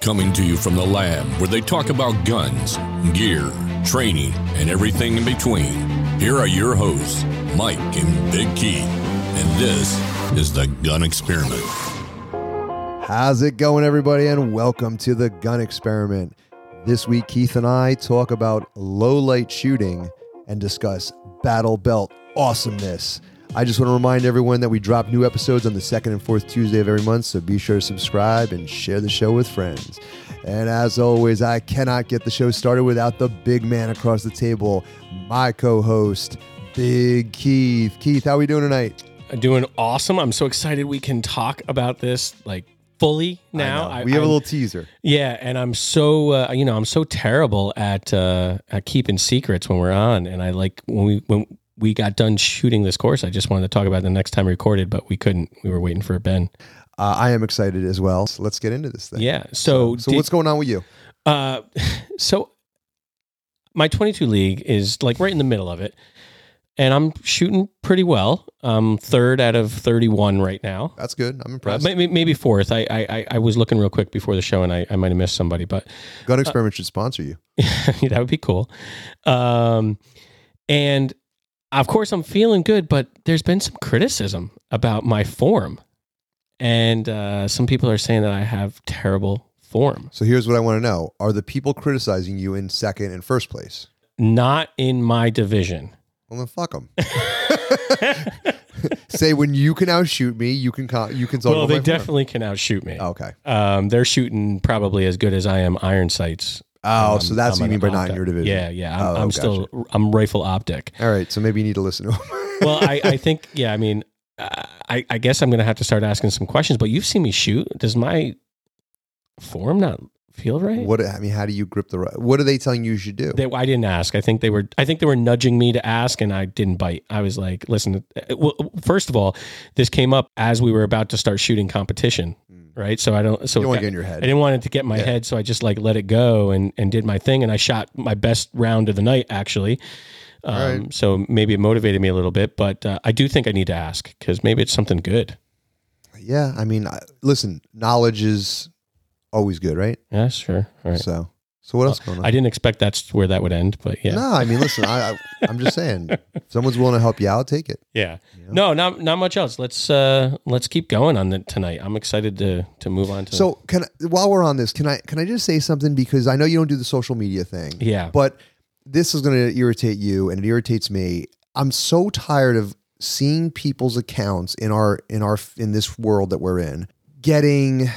Coming to you from the lab where they talk about guns, gear, training, and everything in between. Here are your hosts, Mike and Big Keith. And this is the Gun Experiment. How's it going, everybody? And welcome to the Gun Experiment. This week, Keith and I talk about low light shooting and discuss battle belt awesomeness. I just want to remind everyone that we drop new episodes on the second and fourth Tuesday of every month, so be sure to subscribe and share the show with friends. And as always, I cannot get the show started without the big man across the table, my co-host, Big Keith. Keith, how are we doing tonight? I'm doing awesome. I'm so excited we can talk about this like fully now. I know. we have a little teaser. Yeah, and I'm so uh, you know I'm so terrible at uh, at keeping secrets when we're on, and I like when we when we got done shooting this course. I just wanted to talk about it the next time we recorded, but we couldn't. We were waiting for Ben. Uh, I am excited as well. So let's get into this thing. Yeah. So, so, did, what's going on with you? Uh, so my 22 league is like right in the middle of it, and I'm shooting pretty well. I'm third out of 31 right now. That's good. I'm impressed. Uh, maybe, maybe, fourth. I, I I was looking real quick before the show, and I, I might have missed somebody, but Gun uh, Experiment uh, should sponsor you. that would be cool. Um, and of course, I'm feeling good, but there's been some criticism about my form. And uh, some people are saying that I have terrible form. So here's what I want to know Are the people criticizing you in second and first place? Not in my division. Well, then fuck them. Say when you can outshoot me, you can you can. Well, they deform. can outshoot me. Okay. Um, they're shooting probably as good as I am iron sights Oh, um, so that's I'm what you mean by not in your division. Yeah, yeah. I'm, oh, I'm still I'm rifle optic. All right, so maybe you need to listen to him. well, I, I think yeah. I mean, uh, I I guess I'm gonna have to start asking some questions. But you've seen me shoot. Does my form not feel right? What I mean, how do you grip the? What are they telling you you should do? They, I didn't ask. I think they were. I think they were nudging me to ask, and I didn't bite. I was like, listen. Uh, well, first of all, this came up as we were about to start shooting competition right? So I don't. So you don't get in your head. I didn't want it to get in my yeah. head, so I just like let it go and and did my thing, and I shot my best round of the night actually. Um, right. So maybe it motivated me a little bit, but uh, I do think I need to ask because maybe it's something good. Yeah, I mean, listen, knowledge is always good, right? Yeah, sure. All right. So so what else going on? I didn't expect that's where that would end, but yeah. No, I mean, listen, I, I am just saying, if someone's willing to help you out, take it. Yeah. You know? No, not not much else. Let's uh let's keep going on the, tonight. I'm excited to to move on to. So can I, while we're on this, can I can I just say something because I know you don't do the social media thing. Yeah. But this is going to irritate you, and it irritates me. I'm so tired of seeing people's accounts in our in our in this world that we're in getting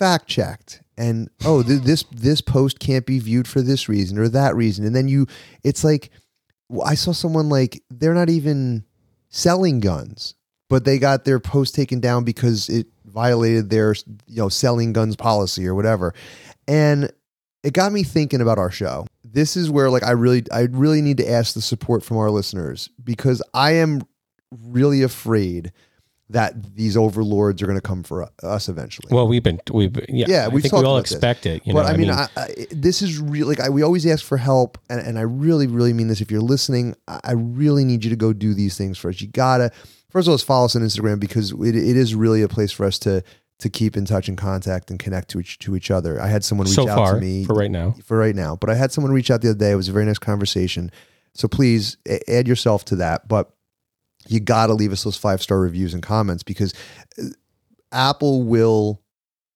fact checked and oh th- this this post can't be viewed for this reason or that reason. And then you it's like i saw someone like they're not even selling guns but they got their post taken down because it violated their you know selling guns policy or whatever. And it got me thinking about our show. This is where like i really i really need to ask the support from our listeners because i am really afraid that these overlords are going to come for us eventually. Well, we've been we've yeah, yeah we think we all expect this. it. You but know, I mean, I mean I, this is really like I, we always ask for help, and, and I really really mean this. If you're listening, I really need you to go do these things for us. You gotta first of all, follow us on Instagram because it, it is really a place for us to to keep in touch and contact and connect to each to each other. I had someone reach so out far, to me for right now. For right now, but I had someone reach out the other day. It was a very nice conversation. So please add yourself to that. But you got to leave us those five star reviews and comments because uh, Apple will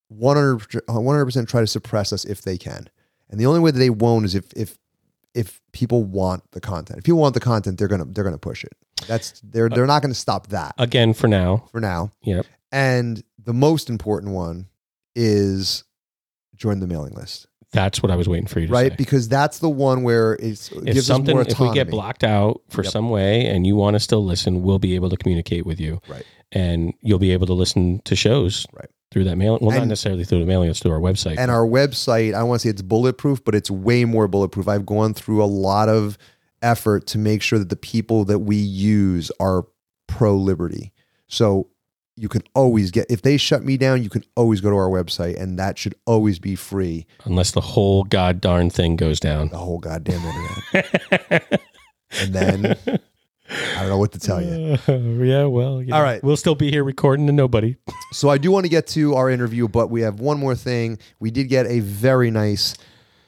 100 percent try to suppress us if they can, and the only way that they won't is if if if people want the content. If people want the content, they're gonna they're gonna push it. That's they're they're not gonna stop that again for now. For now, yep. And the most important one is join the mailing list. That's what I was waiting for you to say. right? say. Because that's the one where it's if gives something, us more if we get blocked out for Yep. some way and you want to still listen, we'll be able to communicate with you, Right. and you'll be able to listen to shows Right. through that mailing. Well, not And- necessarily through the mailing; it's through our website. And our website, I want to say it's bulletproof, but it's way more bulletproof. I've gone through a lot of effort to make sure that the people that we use are pro liberty. So you can always get if they shut me down, you can always go to our website, and that should always be free. Unless the whole god darn thing goes down. The whole goddamn internet. and then I don't know what to tell you. Uh, yeah, well, you All right. we'll still be here recording to nobody. So I do want to get to our interview, but we have one more thing. We did get a very nice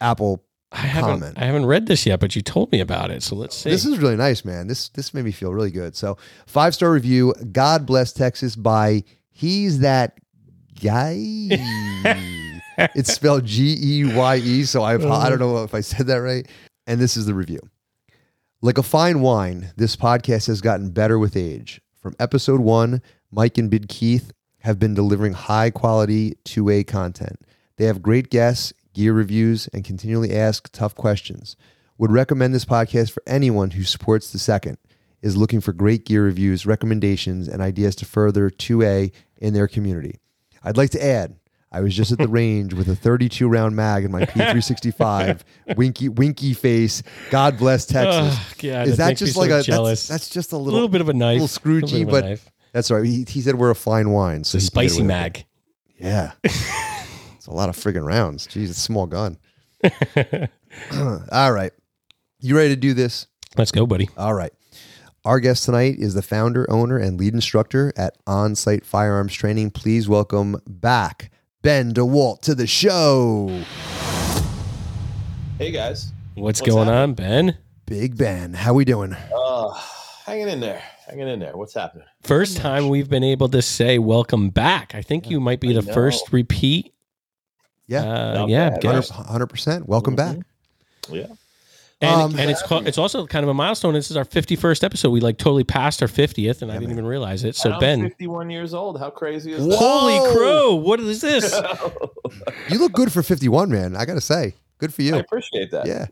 Apple. I haven't, Comment. I haven't read this yet, but you told me about it, so let's see. This is really nice, man. This this made me feel really good. So five star review. God bless Texas by he's that guy. it's spelled G E Y E. So I I don't know if I said that right. And this is the review. Like a fine wine, this podcast has gotten better with age. From episode one, Mike and Bid Keith have been delivering high quality 2A content. They have great guests, gear reviews, and continually ask tough questions. Would recommend this podcast for anyone who supports the second, is looking for great gear reviews, recommendations, and ideas to further 2A in their community. I'd like to add, I was just at the range with a 32 round mag in my P365, winky winky face. God bless Texas. Oh, God, Is that that makes me just so like a jealous. That's, that's just a a little, little bit of a knife, little Scroogey, little bit of a but that's right. He, he said we're a fine wine. So it's a he can get spicy it. mag. Yeah. it's a lot of friggin' rounds. Jeez, it's a small gun. All right. You ready to do this? Let's go, buddy. All right. Our guest tonight is the founder, owner, and lead instructor at On Sight Firearms Training. Please welcome back Ben DeWalt to the show. Hey guys. What's, What's going happening? on, Ben? Big Ben. How we doing? Uh hanging in there. Hanging in there. What's happening? First time we've been able to say welcome back. I think you might be I the first repeat. Yeah. Uh, yeah, bad, get right? us- 100%. Welcome back. Yeah. And, Um, and it's called, it's also kind of a milestone. This is our 51st episode. We like totally passed our 50th, and I didn't man. even realize it. So I'm Ben, 51 years old. How crazy is Whoa. holy crow, what is this? You look good for 51, man. I got to say. Good for you. I appreciate that. Yeah.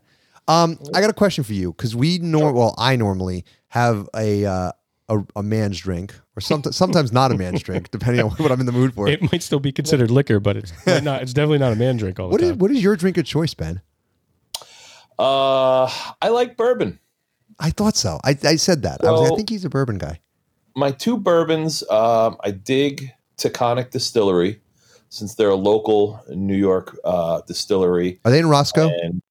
Um, I got a question for you because we nor well, I normally have a uh, a, a man's drink or sometimes sometimes not a man's drink depending on what I'm in the mood for. It might still be considered liquor, but it's not. It's definitely not a man drink all the What is time. what is your drink of choice, Ben? Uh I like bourbon. I thought so. I, I said that. I was. like, I think he's a bourbon guy. My two bourbons, um, I dig Taconic Distillery since they're a local New York uh, distillery. Are they in Roscoe? And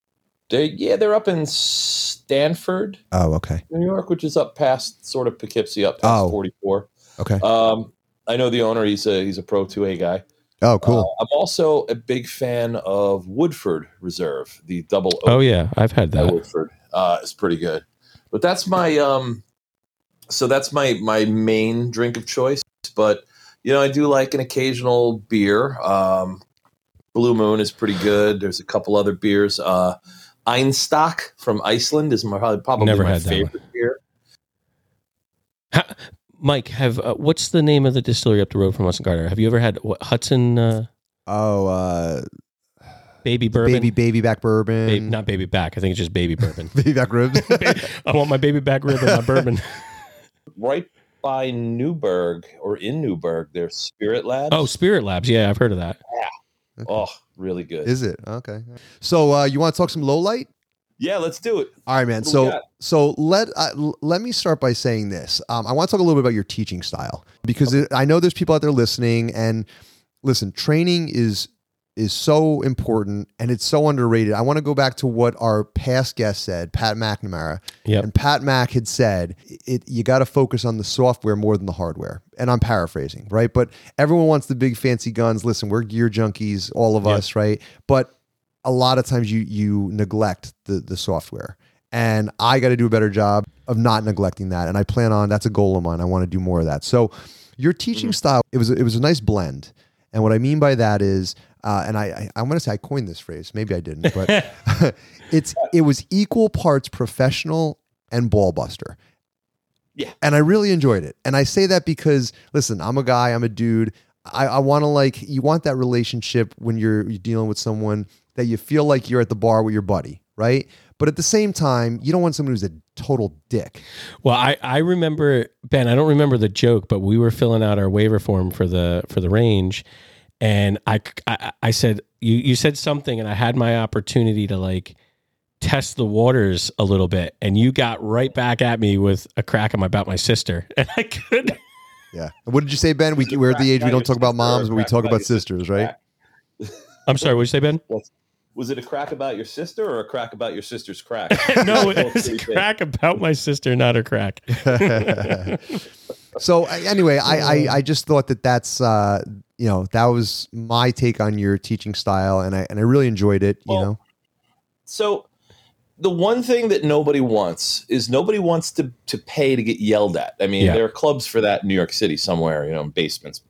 they yeah, they're up in Stanford, Oh, okay. New York, which is up past sort of Poughkeepsie, up past Oh. 44. Okay. Um, I know the owner. He's a he's a pro two A guy. Oh, cool. Uh, I'm also a big fan of Woodford Reserve. The double oak Oh yeah, I've had that. Woodford uh, is pretty good. But that's my um, so that's my my main drink of choice. But you know, I do like an occasional beer. Um, Blue Moon is pretty good. There's a couple other beers. Uh, Einstök from Iceland is my probably, probably Never my had favorite beer. Ha- Mike, have uh, what's the name of the distillery up the road from us in Gardiner? Have you ever had what, Hudson uh, oh, uh, Baby Bourbon? baby baby back bourbon. Ba- not Baby Back. I think it's just Baby Bourbon. baby back ribs. I want my Baby Back rib and my bourbon. Right by Newburgh or in Newburgh, there's Spirit Labs. Oh, Spirit Labs. Yeah, I've heard of that. Yeah. oh, really good. Is it okay? So uh, you want to talk some low light? Yeah, let's do it. All right, man. What So so let uh, let me start by saying this. Um, I want to talk a little bit about your teaching style because it, I know there's people out there listening, and listen, training is is so important and it's so underrated. I want to go back to what our past guest said, Pat McNamara, Yep. and Pat Mac had said it. You got to focus on the software more than the hardware. And I'm paraphrasing, right? But everyone wants the big fancy guns. Listen, we're gear junkies, all of Yep. us, right? But a lot of times you you neglect the the software. And i got to do a better job of not neglecting that. And i plan on that's a goal of mine. I want to do more of that. So your teaching style it was it was a nice blend. And what i mean by that is uh, and i i, I want to say i coined this phrase. Maybe i didn't but it's it was equal parts professional and ballbuster. Yeah. and i really enjoyed it. And i say that because listen i'm a guy i'm a dude. I, I want to like you want that relationship when you're, you're dealing with someone that you feel like you're at the bar with your buddy right but at the same time you don't want someone who's a total dick Well, I, I remember Ben. I don't remember the joke, but we were filling out our waiver form for the for the range, and I I, I said you you said something, and I had my opportunity to like test the waters a little bit, and you got right back at me with a crack about my sister, and I could. yeah what did you say ben we, we're at the age we don't talk about moms but we talk about sisters right I'm sorry. What did you say, Ben? Was it a crack about your sister or a crack about your sister's crack? no, Both it's a crack about my sister, not her crack. so anyway, I, I I just thought that that's uh you know that was my take on your teaching style, and I and I really enjoyed it. You Well, know, So the one thing that nobody wants is nobody wants to to pay to get yelled at. I mean, Yeah. there are clubs for that in New York City somewhere, you know, in basements.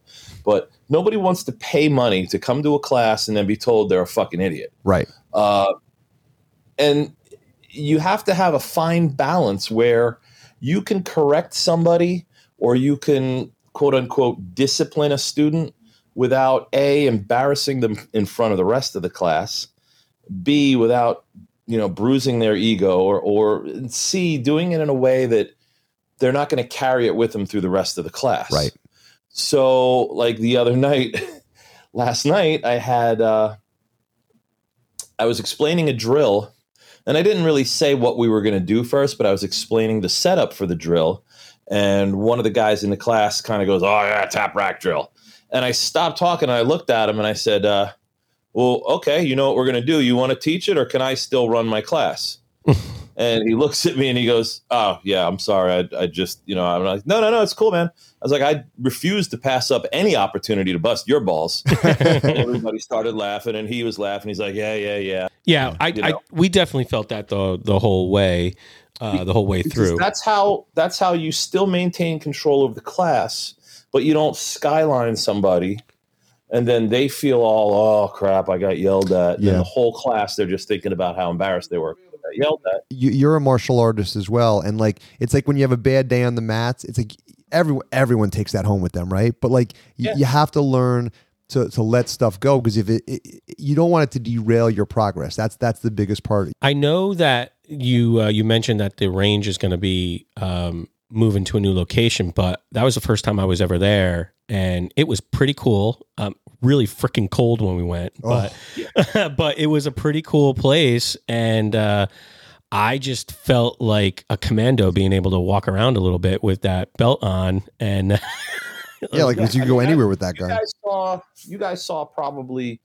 But nobody wants to pay money to come to a class and then be told they're a fucking idiot. right? Uh, and you have to have a fine balance where you can correct somebody or you can quote unquote discipline a student without a embarrassing them in front of the rest of the class b without you know bruising their ego or or c doing it in a way that they're not going to carry it with them through the rest of the class Right. So like the other night last night i had uh i was explaining a drill and I didn't really say what we were going to do first, but I was explaining the setup for the drill. And one of the guys in the class kind of goes, "Oh yeah, tap rack drill." And I stopped talking and I looked at him and I said, uh, "Well, okay, you know what we're going to do? You want to teach it, or can I still run my class?" and he looks at me and he goes, "Oh yeah, I'm sorry. I, I just, you know, I'm like, no, no, no, it's cool, man." I was like, I refuse to pass up any opportunity to bust your balls. Everybody started laughing, and he was laughing. He's like, "Yeah, yeah, yeah." Yeah, I, You I we definitely felt that the the whole way, uh, the whole way Because through. That's how that's how you still maintain control of the class, but you don't skyline somebody, and then they feel all oh crap, I got yelled at. And Yeah. the whole class they're just thinking about how embarrassed they were. They got yelled at. you, you're a martial artist as well, and like it's like when you have a bad day on the mats, it's like everyone everyone takes that home with them, right? But like you, Yeah. you have to learn to to let stuff go because if it, it you don't want it to derail your progress. That's that's the biggest part. I know that you uh, you mentioned that the range is going to be um, moving to a new location, but that was the first time I was ever there, and it was pretty cool. Um, really freaking cold when we went, Oh. but but it was a pretty cool place, and uh, I just felt like a commando being able to walk around a little bit with that belt on, and Yeah, like you I can go anywhere with that You guy. guys saw you guys saw probably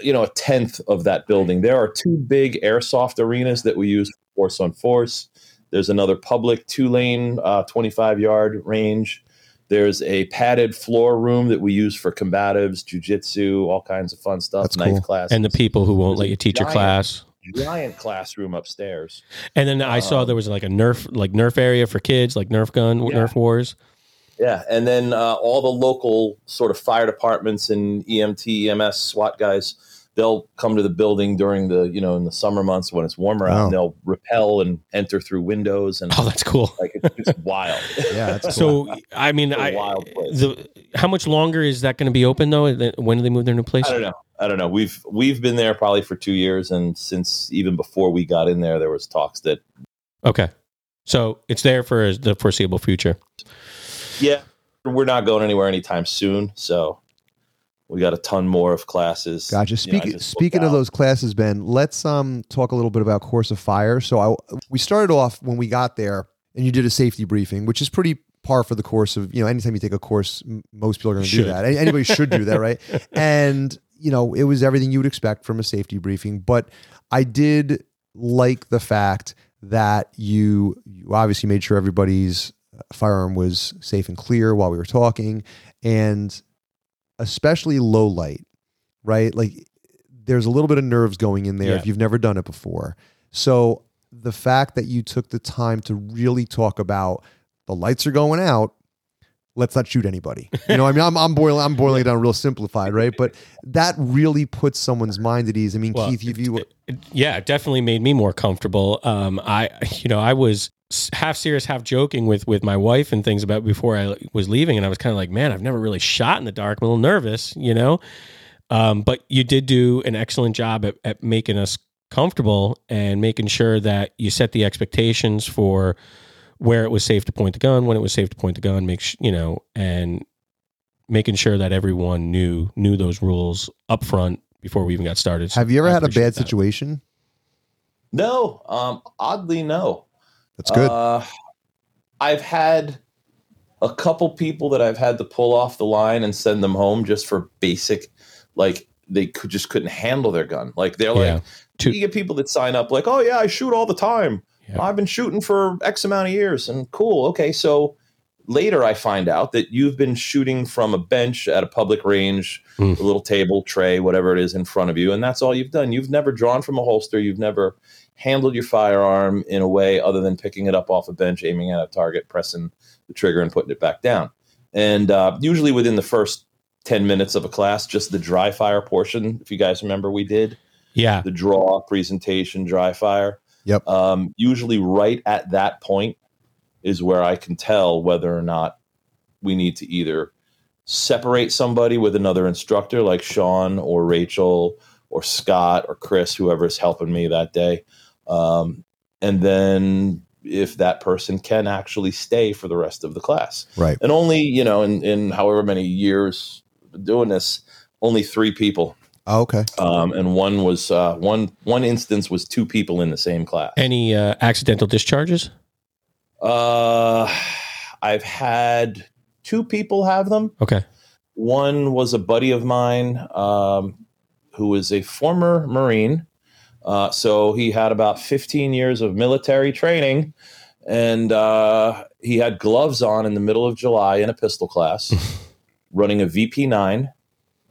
you know a tenth of that building. There are two big airsoft arenas that we use for force on force. There's another public two lane, uh, 25 yard range. There's a padded floor room that we use for combatives, jujitsu, all kinds of fun stuff, That's knife cool. classes. and the people who won't There's let you teach your class. giant classroom upstairs. And then I saw Um, there was like a Nerf, like Nerf area for kids, like Nerf gun, Yeah. Nerf wars. Yeah, and then uh, all the local sort of fire departments and EMT, EMS, SWAT guys, they'll come to the building during the you know in the summer months when it's warmer out, and they'll rappel and enter through windows and Oh, that's cool. like it's just wild. Yeah, that's cool. So I mean, It's a I, wild place. the how much longer is that going to be open though? When do they move their new place? I don't know. I don't know. We've we've been there probably for two years, and since even before we got in there, there was talks that Okay, so it's there for the foreseeable future. yeah, we're not going anywhere anytime soon. So we got a ton more of classes. Gotcha. You know, Speaking of out. those classes, Ben, let's um talk a little bit about Course of Fire. So I we started off when we got there, and you did a safety briefing, which is pretty par for the course of you know anytime you take a course, most people are going to do that. Anybody should do that, right? And you know it was everything you would expect from a safety briefing, but I did like the fact that you you obviously made sure everybody's uh, firearm was safe and clear while we were talking, and especially low light, right? Like there's a little bit of nerves going in there Yeah. if you've never done it before. So the fact that you took the time to really talk about the lights are going out, let's not shoot anybody. You know, I mean, I'm, I'm boiling, I'm boiling it down real simplified, right? But that really puts someone's mind at ease. I mean, Well, Keith, if you, It- yeah, it definitely made me more comfortable. Um, I, you know, I was half serious, half joking with with my wife and things about before I was leaving, and I was kind of like, man, I've never really shot in the dark. I'm a little nervous, you know. Um, but you did do an excellent job at, at making us comfortable and making sure that you set the expectations for where it was safe to point the gun, when it was safe to point the gun, make sh- you know, and making sure that everyone knew knew those rules up front before we even got started. So have you ever I had a bad that. situation? no, um, oddly no. That's good. Uh, I've had a couple people that I've had to pull off the line and send them home just for basic, like they could just couldn't handle their gun. Like they're Yeah. like you get people that sign up like, oh yeah, I shoot all the time. Yeah. I've been shooting for X amount of years, and cool. Okay, so later I find out that you've been shooting from a bench at a public range, Mm. a little table, tray, whatever it is in front of you, and that's all you've done. You've never drawn from a holster. You've never handled your firearm in a way other than picking it up off a bench, aiming at a target, pressing the trigger, and putting it back down. And uh, usually within the first 10 minutes of a class, just the dry fire portion, if you guys remember, we did Yeah. the draw presentation, dry fire. Yep. Um, usually, right at that point is where I can tell whether or not we need to either separate somebody with another instructor like Sean or Rachel or Scott or Chris, whoever is helping me that day. Um, and then if that person can actually stay for the rest of the class. Right. And only, you know, in, in however many years doing this, only three people Oh, okay. um, and one was uh, one one instance was two people in the same class. Any uh, accidental discharges? Uh, I've had two people have them. Okay. One was a buddy of mine um, who was a former Marine. Uh, so he had about 15 years of military training, and uh, he had gloves on in the middle of July in a pistol class, running a VP9.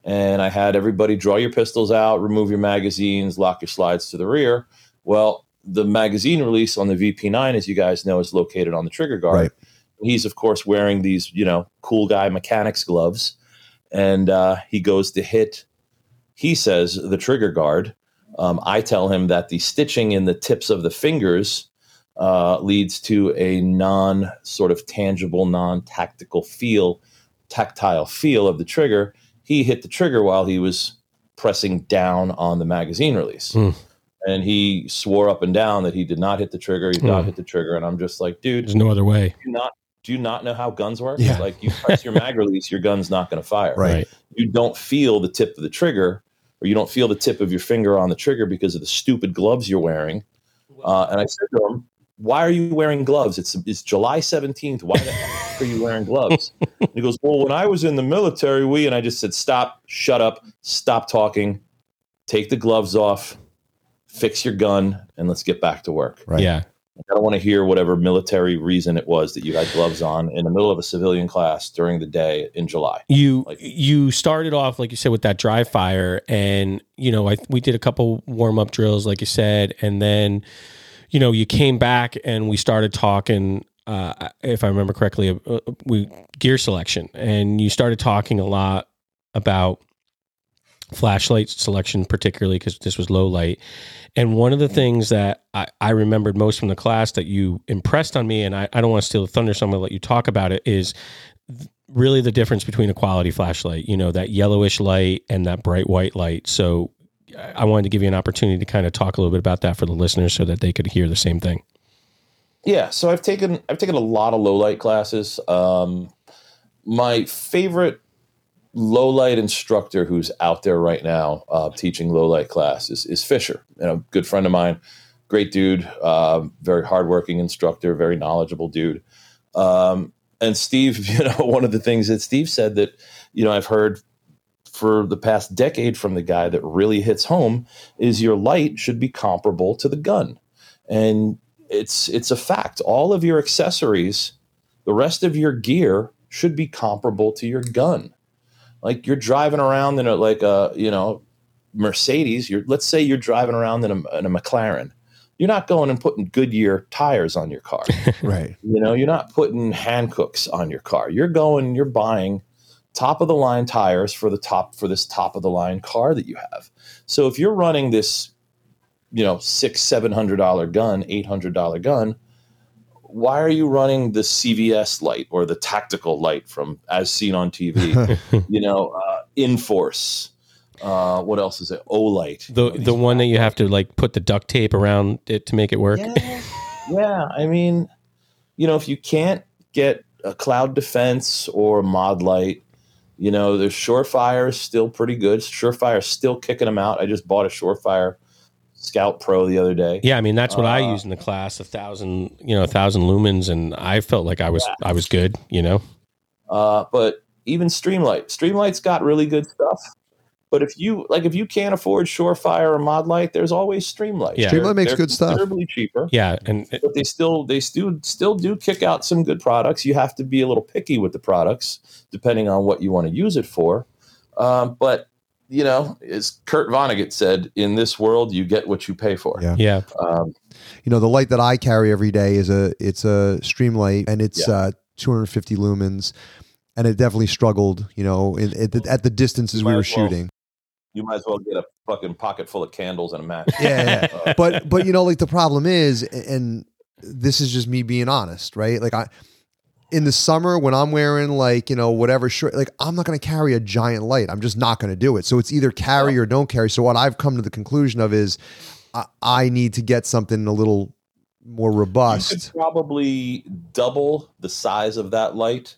And I had everybody draw your pistols out, remove your magazines, lock your slides to the rear. Well, the magazine release on the VP9, as you guys know, is located on the trigger guard. Right. He's, of course, wearing these, you know, cool guy mechanics gloves. And uh, he goes to hit, he says, the trigger guard. Um, I tell him that the stitching in the tips of the fingers uh, leads to a non sort of tangible, non tactical feel, tactile feel of the trigger. He hit the trigger while he was pressing down on the magazine release. Hmm. And he swore up and down that he did not hit the trigger. He did not Hmm. hit the trigger. And I'm just like, dude, There's no other way. do you not do you not know how guns work? Yeah. Like you press your mag release, your gun's not going to fire. Right. You don't feel the tip of the trigger, or you don't feel the tip of your finger on the trigger because of the stupid gloves you're wearing. Uh, and I said to him, "Why are you wearing gloves? It's it's July 17th. Why the heck are you wearing gloves?" And he goes, "Well, when I was in the military, we." And I just said, "Stop, shut up, stop talking, take the gloves off, fix your gun, and let's get back to work." Right. Yeah. I don't want to hear whatever military reason it was that you had gloves on in the middle of a civilian class during the day in July. You Like- you started off like you said with that dry fire, and you know I we did a couple warm up drills like you said, and then you know you came back and we started talking. Uh, if I remember correctly, uh, we gear selection, and you started talking a lot about flashlight selection, particularly because this was low light. And one of the things that I, I remembered most from the class that you impressed on me, and I, I don't want to steal the thunder, so I'm going to let you talk about it, is th- really the difference between a quality flashlight, you know, that yellowish light and that bright white light. So I wanted to give you an opportunity to kind of talk a little bit about that for the listeners so that they could hear the same thing. Yeah, so I've taken I've taken a lot of low light classes. Um, my favorite low light instructor who's out there right now uh, teaching low light class is, is Fisher, you know, good friend of mine, great dude, uh, very hardworking instructor, very knowledgeable dude. Um, and Steve, you know, one of the things that Steve said that you know I've heard for the past decade from the guy that really hits home is your light should be comparable to the gun, and it's it's a fact. All of your accessories, the rest of your gear should be comparable to your gun. Like you're driving around in a like a you know Mercedes. You're let's say you're driving around in a, in a McLaren. You're not going and putting Goodyear tires on your car. Right. You know, you're not putting Hankooks on your car. You're going, you're buying top of the line tires for the top for this top of the line car that you have. So if you're running this, you know, six, seven hundred dollar gun, eight hundred dollar gun, why are you running the CVS light or the tactical light from as seen on TV? you know, uh, Inforce. Uh, what else is it? Olight. The the one that you have to like put the duct tape around it to make it work. Yeah, yeah. I mean, you know, if you can't get a cloud defense or Modlite, you know, the Surefire is still pretty good. Surefire is still kicking them out. I just bought a Surefire Scout Pro the other day. Yeah, I mean that's what I Uh, use in the class, a thousand, you know, a thousand lumens, and I felt like I was I was good, you know. Uh, but even Streamlight, Streamlight's got really good stuff. But if you like, if you can't afford Surefire or Modlite, there's always Streamlight. Yeah. Streamlight makes They're good stuff. Considerably cheaper, Yeah, and but they still they still still do kick out some good products. You have to be a little picky with the products depending on what you want to use it for. Um, but you know, as Kurt Vonnegut said, in this world, you get what you pay for. Yeah. yeah, Um, You know, the light that I carry every day is a it's a Streamlight, and it's Yeah. uh, 250 lumens, and it definitely struggled. You know, in, at, the, at the distances we were as well. shooting. you might as well get a fucking pocket full of candles and a match. Yeah, Uh, but but you know like the problem is and this is just me being honest right like i in the summer when i'm wearing like you know whatever shirt like i'm not going to carry a giant light. I'm just not going to do it. So it's either carry or don't carry. So what i've come to the conclusion of is i, I need to get something a little more you could robust probably double the size of that light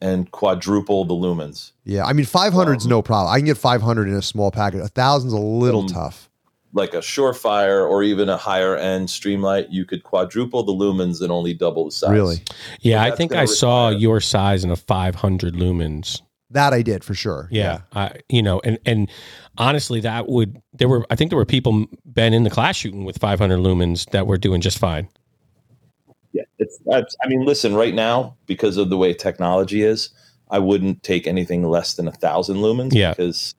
and quadruple the lumens. yeah i mean 500 is Um, no problem. I can get 500 in a small package. A thousand's a little Um, tough Like a Surefire or even a higher end Streamlight, you could quadruple the lumens and only double the size. really yeah. I think gonna I saw require- your size in a 500 lumens. that i did for sure Yeah, I you know, and and honestly, that would there were I think there were people been in the class shooting with 500 lumens that were doing just fine. Yeah, it's. That's, I mean, listen. Right now, because of the way technology is, I wouldn't take anything less than a thousand lumens. Yeah. because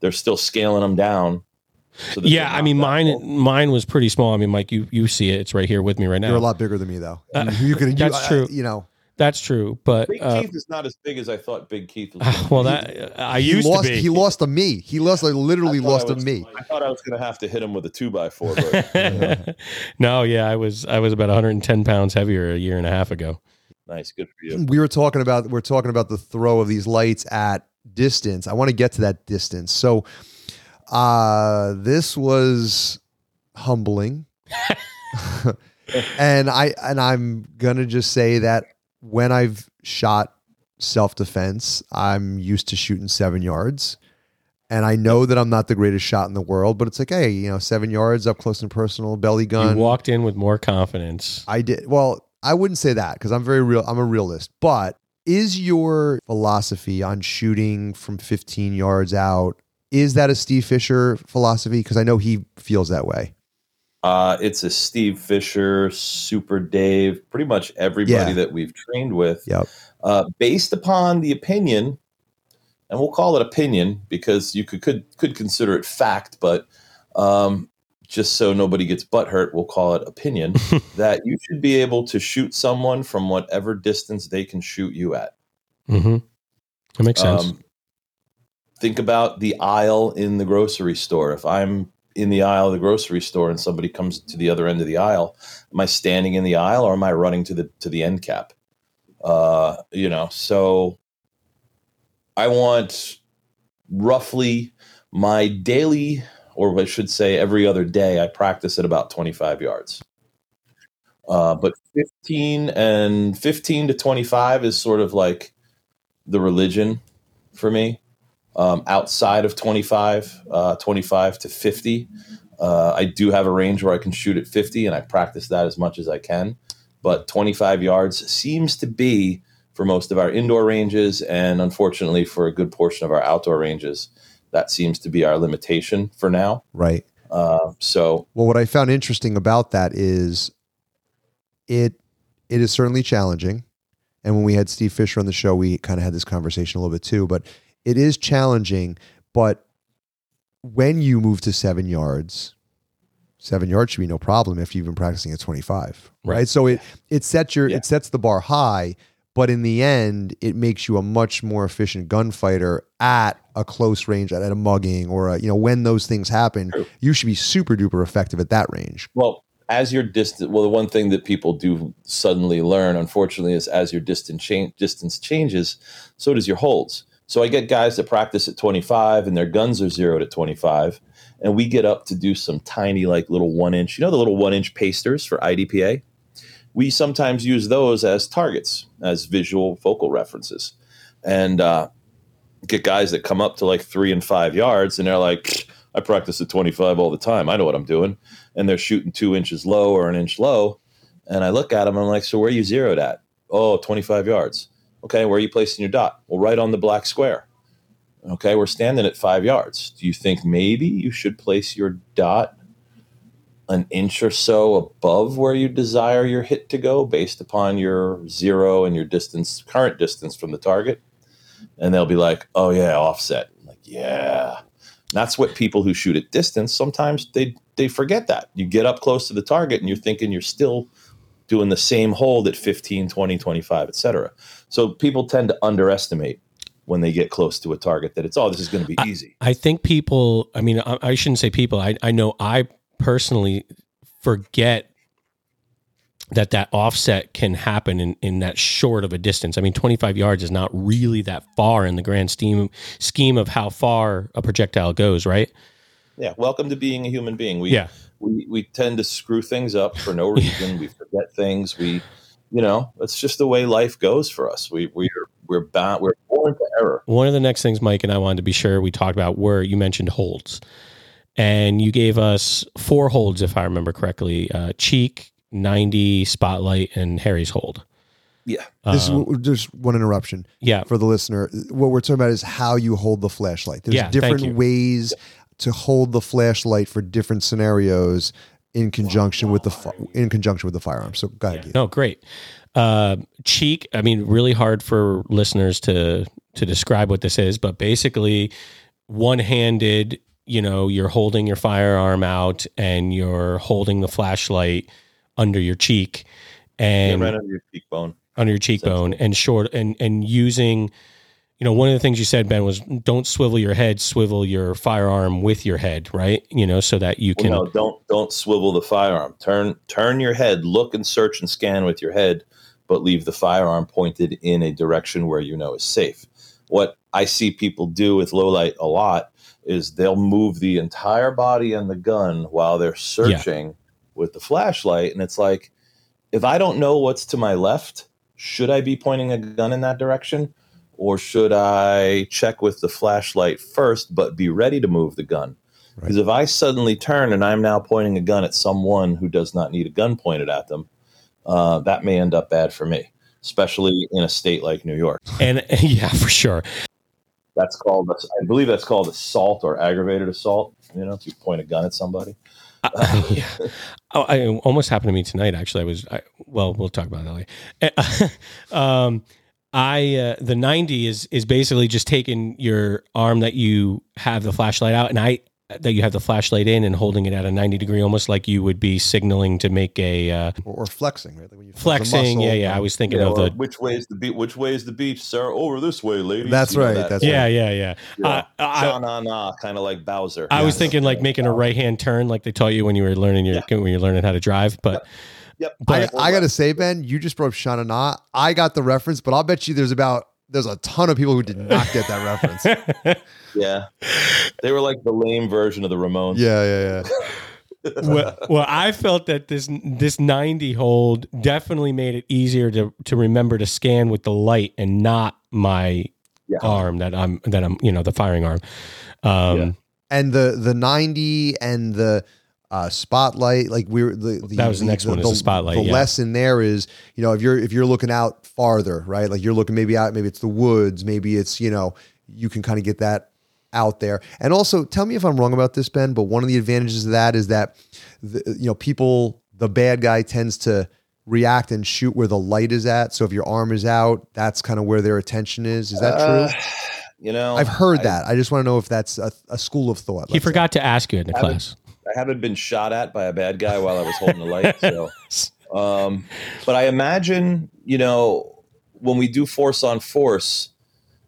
they're still scaling them down. So Yeah, I mean mine full. mine was pretty small. I mean, Mike, you you see it; it's right here with me right now. you're a lot bigger than me though Uh, you, you can you, that's I- true. you know That's true, but Big uh, Keith is not as big as I thought. Big Keith was. gonna well, be. that I used lost, to be. He lost to me. He lost, like, literally I lost I to me. I thought I was going to have to hit him with a two by four. But no, yeah, I was I was about 110 pounds heavier a year and a half ago. nice, good for you. We were talking about we're talking about the throw of these lights at distance. I want to get to that distance. So, uh, this was humbling, and I and I'm gonna just say that when I've shot self defense, I'm used to shooting seven yards. And I know that I'm not the greatest shot in the world, but it's like, hey, you know, seven yards up close and personal, belly gun. You walked in with more confidence. I did. Well, I wouldn't say that because I'm very real. I'm a realist. But is your philosophy on shooting from 15 yards out? Is that a Steve Fisher philosophy? Because I know he feels that way. Uh, it's a Steve Fisher, Super Dave, pretty much everybody Yeah. that we've trained with, Yep. uh, based upon the opinion, and we'll call it opinion because you could could, could consider it fact, but um, just so nobody gets butthurt, we'll call it opinion that you should be able to shoot someone from whatever distance they can shoot you at. Mm-hmm. That makes sense. Um, think about the aisle in the grocery store. If I'm in the aisle of the grocery store and somebody comes to the other end of the aisle, am I standing in the aisle or am I running to the to the end cap? Uh, you know, so I want roughly my daily, or I should say every other day, I practice at about 25 yards. Uh, but 15 and 15 to 25 is sort of like the religion for me. Um, outside of 25, uh, 25 to 50, uh, I do have a range where I can shoot at 50, and I practice that as much as I can. But 25 yards seems to be for most of our indoor ranges, and unfortunately for a good portion of our outdoor ranges, that seems to be our limitation for now. Right. Uh, so, Well, what I found interesting about that is it it is certainly challenging. And when we had Steve Fisher on the show, we kind of had this conversation a little bit too. But it is challenging. But when you move to seven yards, seven yards should be no problem if you've been practicing at 25. Right. Right. So it it sets your Yeah. it sets the bar high, but in the end, it makes you a much more efficient gunfighter at a close range, at, at a mugging or a, you know, when those things happen, True. you should be super duper effective at that range. well, as your distance, well, the one thing that people do suddenly learn, unfortunately, is as your distance change, distance changes, so does your holds. So I get guys that practice at 25 and their guns are zeroed at 25, and we get up to do some tiny, like little one inch, you know, the little one inch pasters for IDPA. We sometimes use those as targets, as visual focal references, and uh, get guys that come up to like three and five yards, and they're like, I practice at 25 all the time. I know what I'm doing. And they're shooting two inches low or an inch low. And I look at them, I'm like, so where are you zeroed at? Oh, 25 yards. Okay, where are you placing your dot? Well, right on the black square. Okay, we're standing at five yards. Do you think maybe you should place your dot an inch or so above where you desire your hit to go based upon your zero and your distance, current distance from the target? And they'll be like, oh, yeah, offset. I'm like, yeah. That's what people who shoot at distance sometimes they they forget that. You get up close to the target and you're thinking you're still doing the same hold at 15, 20, 25, etc. So people tend to underestimate when they get close to a target that it's oh this is going to be easy. I think people, I mean, I, I shouldn't say people. I, I know I personally forget that that offset can happen in, in that short of a distance. I mean, 25 yards is not really that far in the grand scheme scheme of how far a projectile goes, right? Yeah. Welcome to being a human being. We Yeah. we, we tend to screw things up for no reason. we forget things. We you know, it's just the way life goes for us. We we're we're bound we're born to error. One of the next things Mike and I wanted to be sure we talked about were you mentioned holds. And you gave us four holds, if I remember correctly uh, cheek, 90, spotlight, and Harries hold. Yeah. This Um, is just one interruption yeah. for the listener. What we're talking about is how you hold the flashlight. There's Yeah, different ways to hold the flashlight for different scenarios in conjunction with the fi- in conjunction with the firearm. So go ahead. Keith. No, great. Uh, cheek. I mean, really hard for listeners to to describe what this is, but basically, one handed. You know, you're holding your firearm out and you're holding the flashlight under your cheek, Yeah, and right under your cheekbone. under your cheekbone, and short and and using. You know, one of the things you said, Ben, was don't swivel your head, swivel your firearm with your head, right? You know, so that you Well, can. no, don't don't swivel the firearm. Turn turn your head, look and search and scan with your head, but leave the firearm pointed in a direction where you know is safe. What I see people do with low light a lot is they'll move the entire body and the gun while they're searching with the flashlight, and it's like, if I don't know what's to my left, should I be pointing a gun in that direction? Or should I check with the flashlight first, but be ready to move the gun? Because if I suddenly turn and I'm now pointing a gun at someone who does not need a gun pointed at them, uh, that may end up bad for me, especially in a state like New York. and yeah, for sure. That's called, I believe that's called assault or aggravated assault. You know, if you point a gun at somebody. Uh, yeah. Oh, I it almost happened to me tonight. Actually, I was. I, well, we'll talk about that later. um, I uh, the ninety is is basically just taking your arm that you have the flashlight out, and I that you have the flashlight in and holding it at a ninety degree, almost like you would be signaling to make a uh, Or, or flexing, right? Like when you flex flexing. Yeah, muscle. yeah. I was thinking Yeah, of the. which way is the beach? Which way is the beach, sir? Over this way, ladies. That's You right, that- that's Yeah, yeah, yeah. yeah. Uh, I, Sha na na, kind of like Bowzer. I was thinking like making a right hand turn, like they taught you when you were learning your when you're learning how to drive. But Yep. I, But- I gotta say, Ben, you just brought up Shana Na. I got the reference, but I'll bet you there's about there's a ton of people who did not get that reference. Yeah. They were like the lame version of the Ramones. Yeah, yeah, yeah. well, well, I felt that this this 90 hold definitely made it easier to to remember to scan with the light and not my Yeah. arm that I'm that I'm you know the firing arm. Um, Yeah. And the the 90 and the uh, spotlight, like we are the, the That was the next one, is the spotlight, The yeah. lesson there is, you know, if you're if you're looking out farther, right? Like you're looking maybe out, maybe it's the woods, maybe it's you know, you can kind of get that out there. And also, tell me if I'm wrong about this, Ben. But one of the advantages of that is that, the, you know, people, the bad guy tends to react and shoot where the light is at. So if your arm is out, that's kind of where their attention is. Is that Uh, true? You know, I've heard I- that. I just want to know if that's a, a school of thought. he let's say. forgot to ask you in the I haven't- class. I haven't been shot at by a bad guy while I was holding the light. So, um, but I imagine, you know, when we do force on force,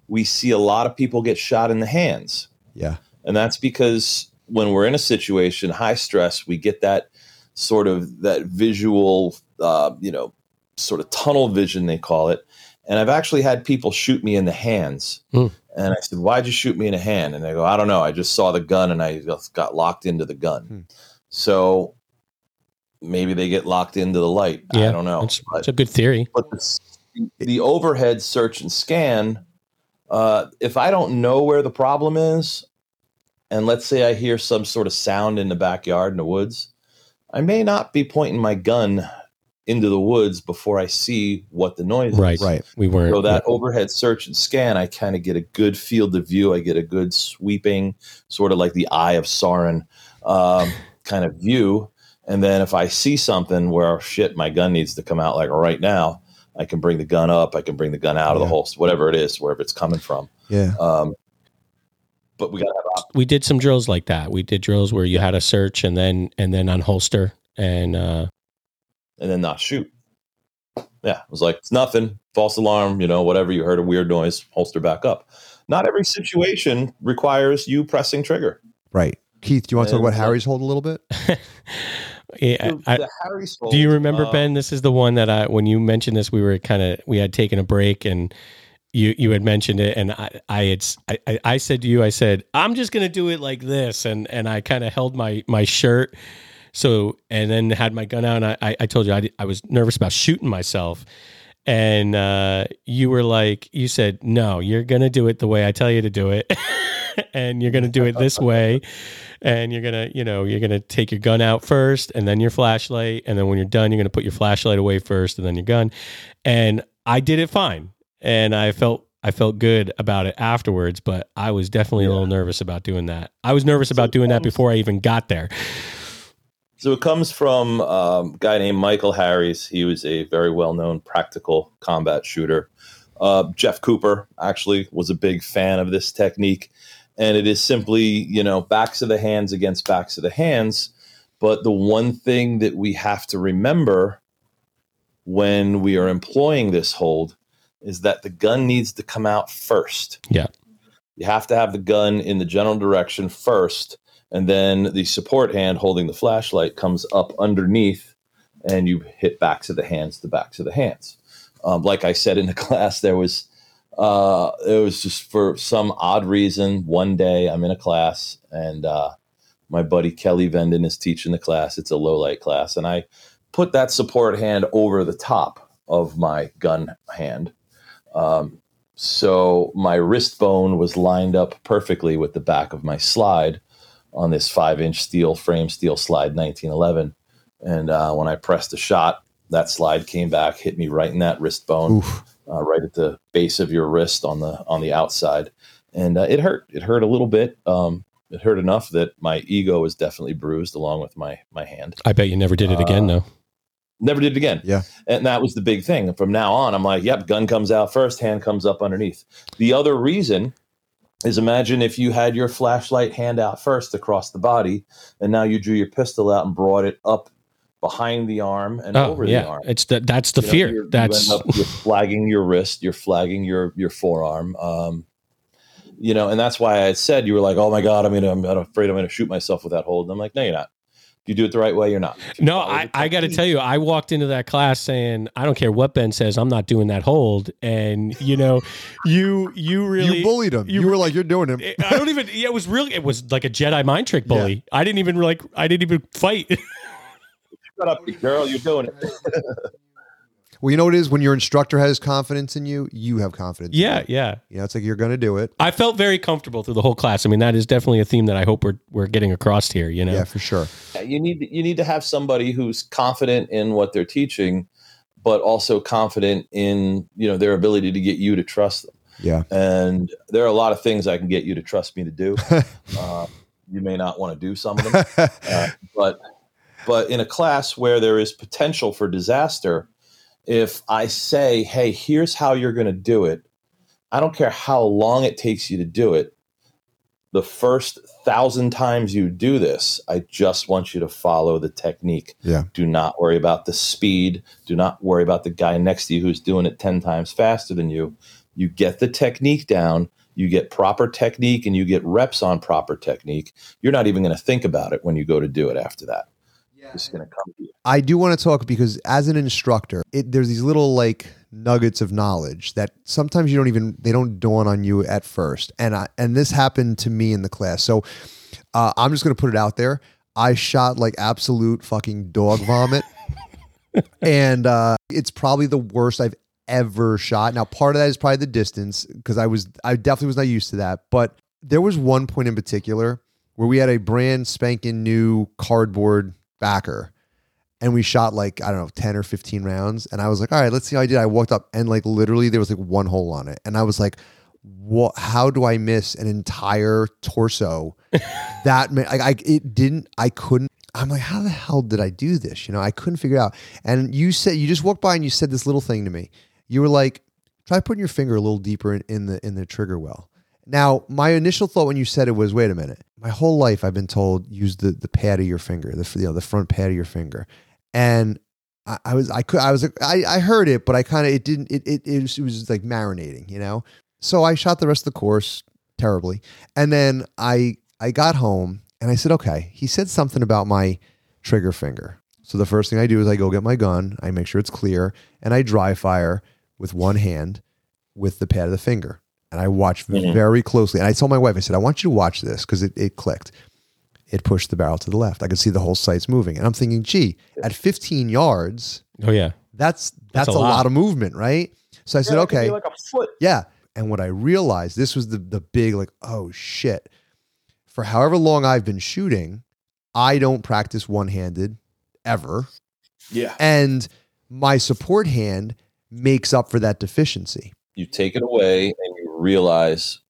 we see a lot of people get shot in the hands. Yeah. And that's because when we're in a situation, high stress, we get that sort of that visual, uh, you know, sort of tunnel vision, they call it. And I've actually had people shoot me in the hands. Hmm. And I said, Why'd you shoot me in the hand? And they go, I don't know. I just saw the gun and I just got locked into the gun. Hmm. So maybe they get locked into the light. Yeah, I don't know. It's, But- it's a good theory. but the, the overhead search and scan uh, if i don't know where the problem is and let's say i hear some sort of sound in the backyard in the woods i may not be pointing my gun into the woods before I see what the noise Right. is. Right. Right. We weren't. So that overhead search and scan, I kind of get a good field of view. I get a good sweeping, sort of like the eye of Sauron um, kind of view. And then if I see something where oh, shit, my gun needs to come out like right now, I can bring the gun up. I can bring the gun out of the holster, whatever it is, wherever it's coming from. Yeah. Um, but we got to have we did some drills like that. We did drills where you had a search and then and then unholster and uh and then not shoot. Yeah, it was like it's nothing, false alarm, you know, whatever. You heard a weird noise, holster back up. Not every situation requires you pressing trigger. Right. Keith, do you want to talk about uh, Harries hold a little bit? yeah, The- I, the Harries do you remember uh, Ben? This is the one that I when you mentioned this, we were kind of we had taken a break and you you had mentioned it and I I had s- I, I- I said to you I said I'm just gonna do it like this and and I kind of held my my shirt so and then had my gun out and I I, told you I, I was nervous about shooting myself. And uh, you were like you said no you're gonna do it the way I tell you to do it and you're gonna do it this way and you're gonna you know you're gonna take your gun out first and then your flashlight and then when you're done you're gonna put your flashlight away first and then your gun. And i did it fine and i felt i felt good about it afterwards but i was definitely a little nervous about doing that. I was nervous about doing that before i even got there So it comes from um, a guy named Michael Harries. He was a very well known practical combat shooter. Uh, Jeff Cooper actually was a big fan of this technique. And it is simply, you know, backs of the hands against backs of the hands. But the one thing that we have to remember when we are employing this hold is that the gun needs to come out first. Yeah. You have to have the gun in the general direction first and then the support hand holding the flashlight comes up underneath and you hit backs of the hands the backs of the hands. Um, like i said in the class there was uh, it was just for some odd reason one day i'm in a class and uh, my buddy kelly venden is teaching the class. It's a low light class. And i put that support hand over the top of my gun hand. Um, so my wrist bone was lined up perfectly with the back of my slide on this five inch steel frame steel slide 1911 and uh, when i pressed a shot that slide came back hit me right in that wrist bone uh, right at the base of your wrist on the on the outside. And uh, it hurt. It hurt a little bit. Um, it hurt enough that my ego was definitely bruised along with my my hand. I bet you never did it again Uh, though. never did it again. Yeah. and that was the big thing. From now on i'm like yep gun comes out first hand comes up underneath. The other reason is imagine if you had your flashlight hand out first across the body and now you drew your pistol out and brought it up behind the arm and oh over the yeah. arm. It's the that's the You know, fear. you're- you that's up- you're flagging your wrist you're flagging your your forearm um you know and that's why i said you were like oh my god I mean, gonna i'm afraid i'm gonna shoot myself with that hold. And i'm like no you're not you do it the right way you're not you No, I, I got to tell you, I walked into that class saying, I don't care what Ben says, I'm not doing that hold. And you know, you you really you bullied him. You, you- were like, you're doing it. I don't even. Yeah, it was really. It was like a Jedi mind trick bully. I didn't even like. I didn't even fight. shut up girl you're doing it Well, you know what it is when your instructor has confidence in you, you have confidence. in yeah, you. yeah. You know, it's like you're going to do it. I felt very comfortable through the whole class. I mean, that is definitely a theme that I hope we're we're getting across here. You know. Yeah, for sure. you need you need to have somebody who's confident in what they're teaching but also confident in you know their ability to get you to trust them Yeah. and there are a lot of things i can get you to trust me to do uh, you may not want to do some of them uh, but but in a class where there is potential for disaster if i say hey here's how you're going to do it i don't care how long it takes you to do it the first thousand times you do this i just want you to follow the technique. Yeah. do not worry about the speed. Do not worry about the guy next to you who's doing it 10 times faster than you. You get the technique down you get proper technique and you get reps on proper technique. You're not even going to think about it when you go to do it after that it's going to come to you I do want to talk because as an instructor, it, there's these little like nuggets of knowledge that sometimes you don't even they don't dawn on you at first. And I and this happened to me in the class. So uh, I'm just gonna put it out there. I shot like absolute fucking dog vomit, and uh, it's probably the worst I've ever shot. Now, part of that is probably the distance because I was I definitely was not used to that. But there was one point in particular where we had a brand spanking new cardboard backer and we shot like I don't know ten or fifteen rounds, and I was like, all right, let's see how I did. I walked up and like literally there was like one hole on it, and I was like, what? How do I miss an entire torso? that ma- I, I it didn't. I couldn't. I'm like, how the hell did I do this? You know, I couldn't figure it out. And you said you just walked by and you said this little thing to me. You were like, try putting your finger a little deeper in, in the in the trigger well. Now, my initial thought when you said it was, wait a minute. My whole life I've been told use the the pad of your finger, the you know the front pad of your finger, and I, I was I could I was I, I heard it, but I kind of it didn't it it it was, it was like marinating, you know. So I shot the rest of the course terribly, and then I I got home and I said, okay. He said something about my trigger finger. So the first thing I do is I go get my gun, I make sure it's clear, and I dry fire with one hand with the pad of the finger. And I watch Mhm. very closely. And I told my wife, I said, I want you to watch this because it, it clicked. It pushed the barrel to the left. I could see the whole sights moving. And I'm thinking, gee, at 15 yards, Oh yeah. that's that's, That's a a, lot. lot. of movement, right? So I said, okay. like a foot. Yeah. And what I realized, this was the the big like, oh shit. For however long I've been shooting, I don't practice one-handed ever. Yeah, And my support hand makes up for that deficiency. you take it away and you realize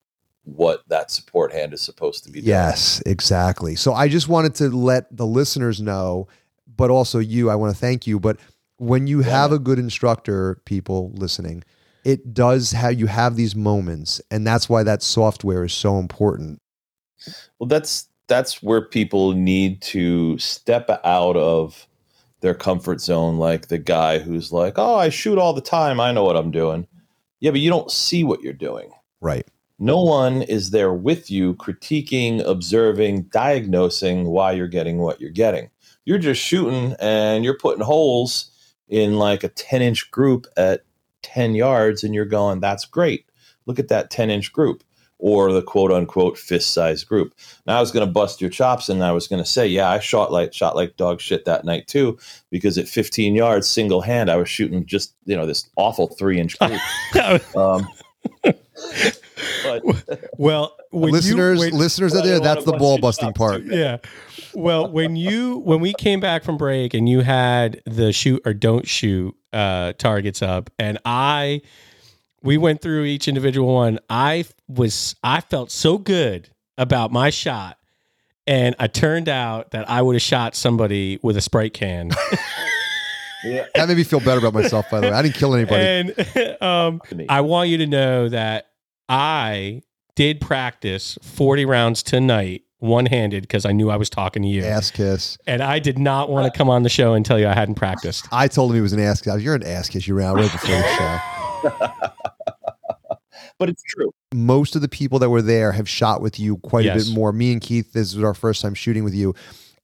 what that support hand is supposed to be. doing. Yes, exactly. So I just wanted to let the listeners know, but also you, I want to thank you. But when you have a good instructor, people listening, it does have you have these moments, and that's why that software is so important. Well, that's that's where people need to step out of their comfort zone, like the guy who's like, "Oh, I shoot all the time. I know what I'm doing." Yeah, but you don't see what you're doing. Right. No one is there with you, critiquing, observing, diagnosing why you're getting what you're getting. You're just shooting and you're putting holes in like a 10 inch group at 10 yards, and you're going, "That's great. Look at that 10 inch group." Or the quote unquote fist size group. Now I was going to bust your chops, and I was going to say, yeah, I shot like shot like dog shit that night too, because at 15 yards, single hand, I was shooting just you know this awful three inch group. um, but well, when you- listeners, when- listeners I out there, that's the ball busting part. yeah. Well, when you when we came back from break and you had the shoot or don't shoot uh, targets up, and I we went through each individual one. I was I felt so good about my shot, and I turned out that I would have shot somebody with a sprite can. yeah, That made me feel better about myself. By the way, I didn't kill anybody. and um. I want you to know that I did practice forty rounds tonight. One handed because I knew I was talking to you. ass kiss. And I did not want to come on the show and tell you I hadn't practiced. I told him he was an ass kiss. You're an ass kiss. You ran out right before the show. but it's true. most of the people that were there have shot with you quite a bit more. Me and Keith, this was our first time shooting with you,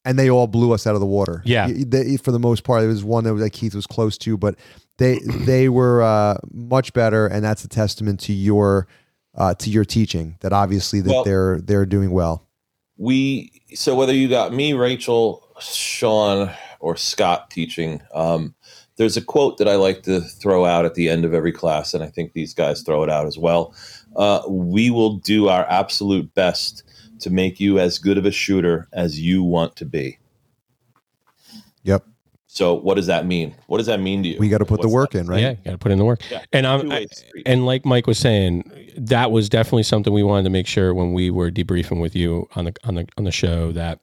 and they all blew us out of the water. Yeah. Y- they- for the most part, there was one that, was, that Keith was close to, but they they were uh, much better, and that's a testament to your uh, to your teaching. That obviously that Well- they're they're doing well. we so whether you got me rachel sean or scott teaching um, there's a quote that i like to throw out at the end of every class and i think these guys throw it out as well uh, we will do our absolute best to make you as good of a shooter as you want to be Yep, so what does that mean what does that mean to you we got to put the work that? in, right? Yeah, got to put in the work. Yeah, And I'm I- and like Mike was saying, that was definitely something we wanted to make sure when we were debriefing with you on the on the on the show that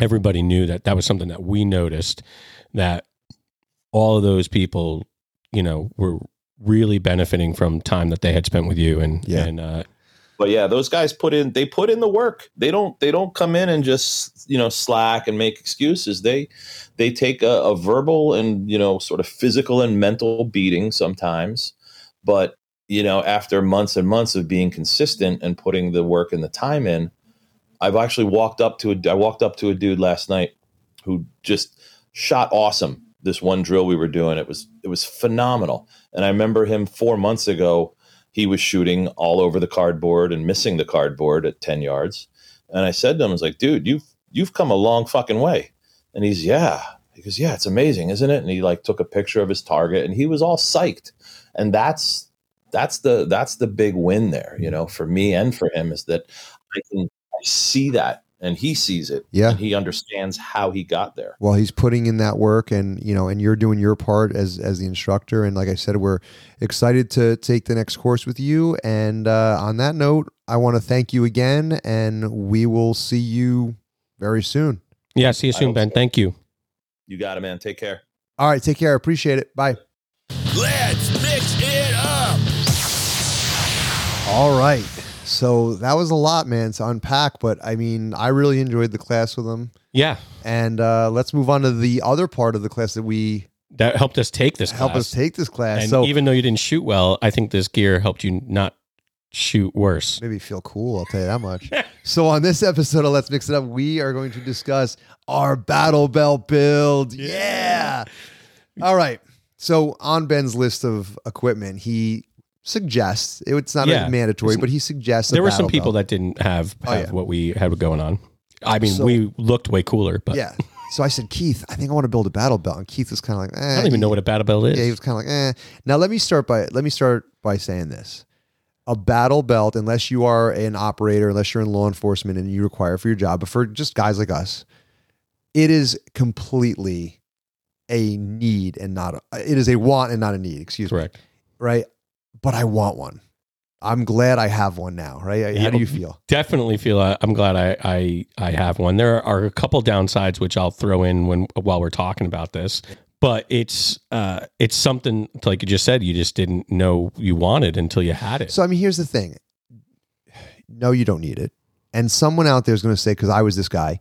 everybody knew that that was something that we noticed that all of those people, you know, were really benefiting from time that they had spent with you and Yeah. and uh, but yeah those guys put in they put in the work. They don't they don't come in and just you know slack and make excuses. They they take a, a verbal and you know sort of physical and mental beating sometimes. But you know after months and months of being consistent and putting the work and the time in i've actually walked up to a i walked up to a dude last night who just shot awesome this one drill we were doing. It was it was phenomenal. And i remember him 4 months ago he was shooting all over the cardboard and missing the cardboard at 10 yards. And I said to him, I was like, dude, you've you've come a long fucking way. And he's, yeah. He goes, yeah, it's amazing, isn't it? And he like took a picture of his target and he was all psyched. And that's that's the that's the big win there, you know, for me and for him is that I can I see that and he sees it. Yeah. and he understands how he got there. well he's putting in that work and you know and you're doing your part as as the instructor and like i said we're excited to take the next course with you and uh, on that note i want to thank you again and we will see you very soon Yeah, see you soon, Ben. so. Thank you. You got it, man. Take care. all right take care appreciate it bye Let's mix it up. all right so that was a lot man to unpack but i mean i really enjoyed the class with him Yeah, and uh, let's move on to the other part of the class that we that helped us take this. Class. Help us take this class And so even though you didn't shoot well, I think this gear helped you not shoot worse. Maybe feel cool, I'll tell you that much. so on this episode of Let's Mix It Up, we are going to discuss our battle belt build. Yeah. All right. So on Ben's list of equipment, he suggests it's not Yeah. mandatory, It's- but he suggests There were some people belt. that didn't have, Oh, yeah. what we had going on. I mean, So- we looked way cooler, but Yeah. So I said, Keith, I think I want to build a battle belt. And Keith was kind of like, eh. I don't even know what a battle belt is. Yeah, he was kind of like, eh. Now let me start by let me start by saying this: a battle belt, unless you are an operator, unless you're in law enforcement and you require for your job, but for just guys like us, it is completely a need and not a, it is a want and not a need. Excuse me, Correct. right? But I want one. I'm glad I have one now, right? How Yeah. do you feel? Definitely feel. I, I'm glad I, I I have one. There are a couple downsides which I'll throw in when while we're talking about this. But it's uh it's something like you just said. You just didn't know you wanted until you had it. So I mean, here's the thing. No, you don't need it. And someone out there is going to say, because I was this guy,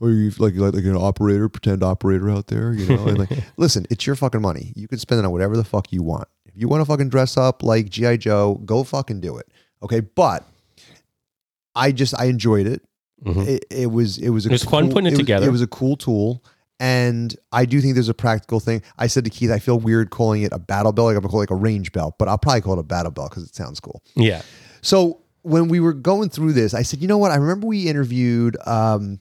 or you like, like like an operator, pretend operator out there, you know? And like, listen, it's your fucking money. You can spend it on whatever the fuck you want. If you want to fucking dress up like GI Joe, go fucking do it. Okay, but I just I enjoyed it. Mhm. It, it was it was a It was fun putting it was- together. It was a cool tool. And I do think there's a practical thing. I said to Keith, I feel weird calling it a battle belt. Like I'm gonna call it like a range belt, but I'll probably call it a battle belt because it sounds cool. Yeah. So when we were going through this, I said, you know what? I remember we interviewed um,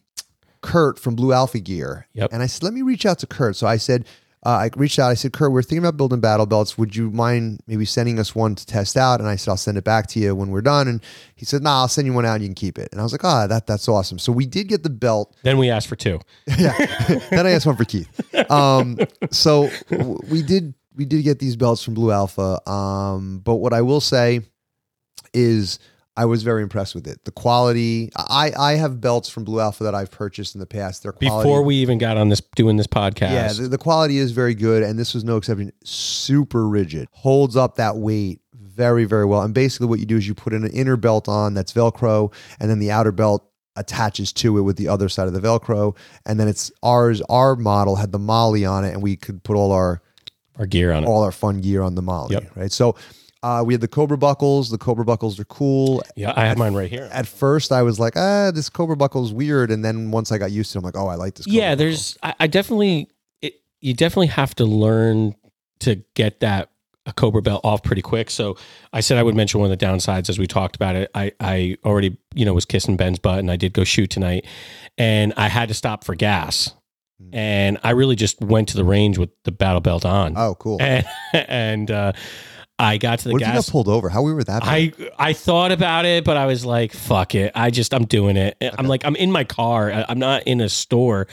Kurt from Blue Alpha Gear. Yep. And I said, let me reach out to Kurt. So I said, uh, I reached out. I said, Kurt, we're thinking about building battle belts. Would you mind maybe sending us one to test out? And I said, I'll send it back to you when we're done. And he said, Nah, I'll send you one out and you can keep it. And I was like, Ah, that that's awesome. So we did get the belt. Then we asked for two. yeah. then I asked one for Keith. Um, so w- we did we did get these belts from Blue Alpha. Um, but what I will say is I was very impressed with it. The quality. I I have belts from Blue Alpha that I've purchased in the past. Their quality. Before we even got on this doing this podcast. yeah, the, the quality is very good, and this was no exception. Super rigid, holds up that weight very very well. And basically, what you do is you put an inner belt on that's Velcro, and then the outer belt attaches to it with the other side of the Velcro, and then it's ours. Our model had the MOLLE on it, and we could put all our our gear on it. all our fun gear on the MOLLE. Yep. Right. So uh, we had the Cobra buckles. The Cobra buckles are cool. Yeah, I have mine right here. At first, I was like, ah, this Cobra buckle is weird, and then once I got used to it, I'm like, oh, I like this. Cobra yeah there's I, I definitely it, you definitely have to learn to get that a cobra belt off pretty quick so i said i would mention one of the downsides as we talked about it i i already you know was kissing ben's butt and i did go shoot tonight and i had to stop for gas Mm. and i really just went to the range with the battle belt on Oh, cool. and, and uh i got to the what if you gas got pulled over? How we were that? bad? I I thought about it, but I was like, "Fuck it!" I just I'm doing it. I'm like I'm in my car. I- I'm not in a store.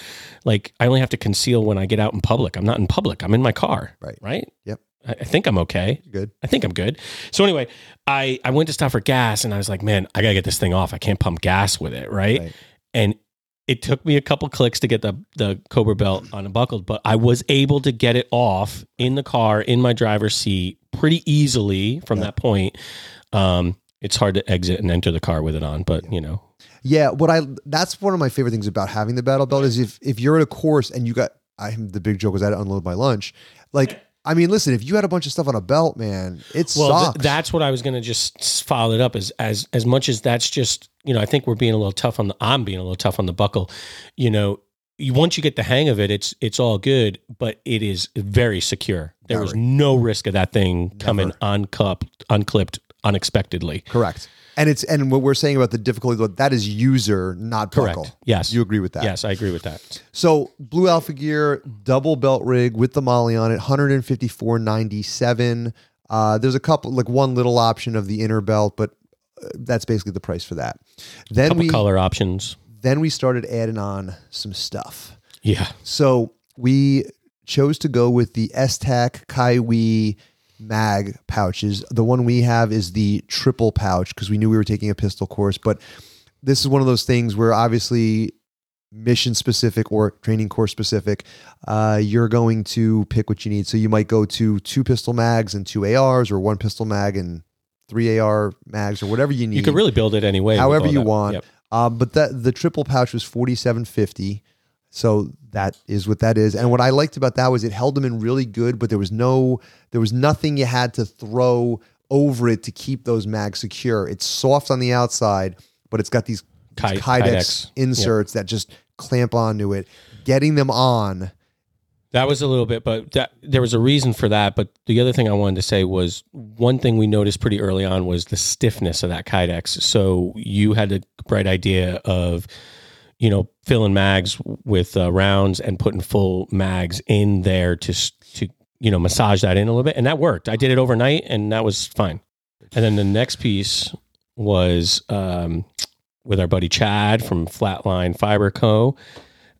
Like I only have to conceal when I get out in public. I'm not in public. I'm in my car. Right. Right. Yep. I, I think I'm okay. good. I think I'm good. So anyway, I I went to stop for gas, and I was like, "Man, I gotta get this thing off. I can't pump gas with it." Right. Right. And it took me a couple clicks to get the the Cobra belt unbuckled, but I was able to get it off in the car in my driver's seat pretty easily from Yeah. that point. Um, it's hard to exit and enter the car with it on, but you know, Yeah, what I that's one of my favorite things about having the battle belt is if if you're at a course and you got I'm the big joke was I had to unload my lunch. Like I mean, listen, if you had a bunch of stuff on a belt, man, it well, th- that's what I was going to just follow it up as as as much as that's just you know I think we're being a little tough on the I'm being a little tough on the buckle, you know. You, once you get the hang of it, it's it's all good, but it is very secure. There was no risk of that thing coming Never. unclipped, unclipped unexpectedly. correct. And it's and what we're saying about the difficulty that is user, not Correct. buckle. Yes. You agree with that? Yes, I agree with that. So Blue Alpha Gear double belt rig with the MOLLE on it, 154.97. Uh, there's a couple like one little option of the inner belt, but uh, that's basically the price for that. Then we color options. then we started adding on some stuff. Yeah. So we chose to go with the Esstac Kywi mag pouches. The one we have is the triple pouch because we knew we were taking a pistol course. But this is one of those things where obviously mission specific or training course specific, uh, you're going to pick what you need. So you might go to two pistol mags and two ARs, or one pistol mag and three AR mags, or whatever you need. You could really build it any way. However you that. want. Yep. Um, but that the triple pouch was forty seven fifty. So that is what that is. And what I liked about that was it held them in really good, but there was no there was nothing you had to throw over it to keep those mags secure. It's soft on the outside, but it's got these Ki- Kydex, Kydex. Inserts that just clamp onto it. Getting them on. That was a little bit, but that, there was a reason for that. But the other thing I wanted to say was one thing we noticed pretty early on was the stiffness of that Kydex. So you had a bright idea of, you know, filling mags with uh, rounds and putting full mags in there to to you know massage that in a little bit, and that worked. I did it overnight, and that was fine. And then the next piece was um, with our buddy Chad from Flatline Fiber Co.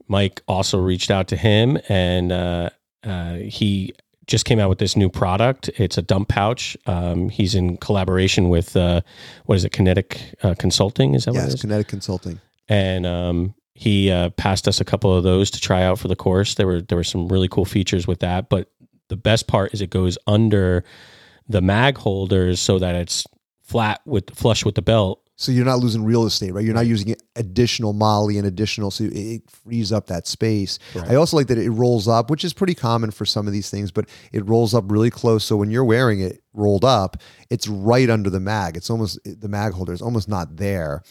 Mike also reached out to him, and uh, uh, he just came out with this new product. It's a dump pouch. Um, he's in collaboration with uh, what is it, Kinetic uh, Consulting? Is that what it Yes, is? kinetic consulting. And um, he uh, passed us a couple of those to try out for the course. There were there were some really cool features with that, but the best part is it goes under the mag holders so that it's flat with flush with the belt. So you're not losing real estate, right? You're not using additional MOLLE and additional, so it- frees up that space. Right. I also like that it rolls up, which is pretty common for some of these things, but it rolls up really close. So when you're wearing it rolled up, it's right under the mag. It's almost the mag holder is almost not there.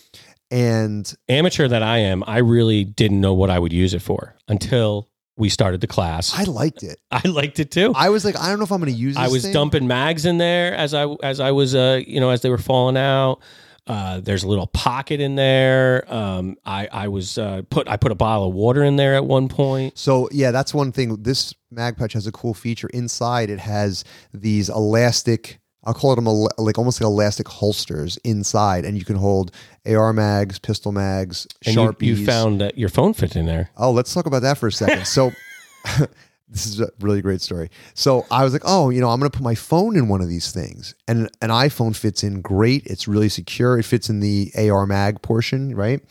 And Amateur that I am, I really didn't know what I would use it for until we started the class. I liked it. I liked it too. I was like, I don't know if I'm going to use. This I was thing. dumping mags in there as I as I was uh you know as they were falling out. Uh, there's a little pocket in there. Um, I I was uh, put I put a bottle of water in there at one point. So yeah, that's one thing. This mag pouch has a cool feature. Inside, it has these elastic. I'll call it them el- like almost like elastic holsters inside, and you can hold AR mags, pistol mags, And you, sharpies. you found that your phone fit in there. Oh, let's talk about that for a second. So, this is a really great story. So, I was like, oh, you know, I'm going to put my phone in one of these things. And an iPhone fits in great. It's really secure. It fits in the AR mag portion, right?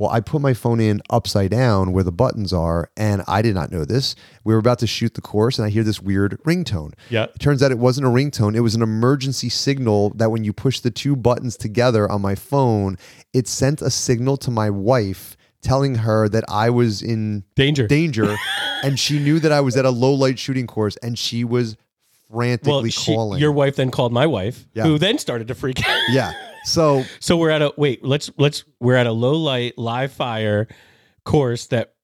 Well, I put my phone in upside down where the buttons are, and I did not know this. We were about to shoot the course, and I hear this weird ringtone. Yeah. It turns out it wasn't a ringtone. It was an emergency signal that when you push the two buttons together on my phone, it sent a signal to my wife telling her that I was in Danger. danger and she knew that I was at a low light shooting course and she was frantically well, she, calling. your wife then called my wife, Yeah. who then started to freak out. yeah. So so we're at a wait. Let's let's we're at a low light live fire course that.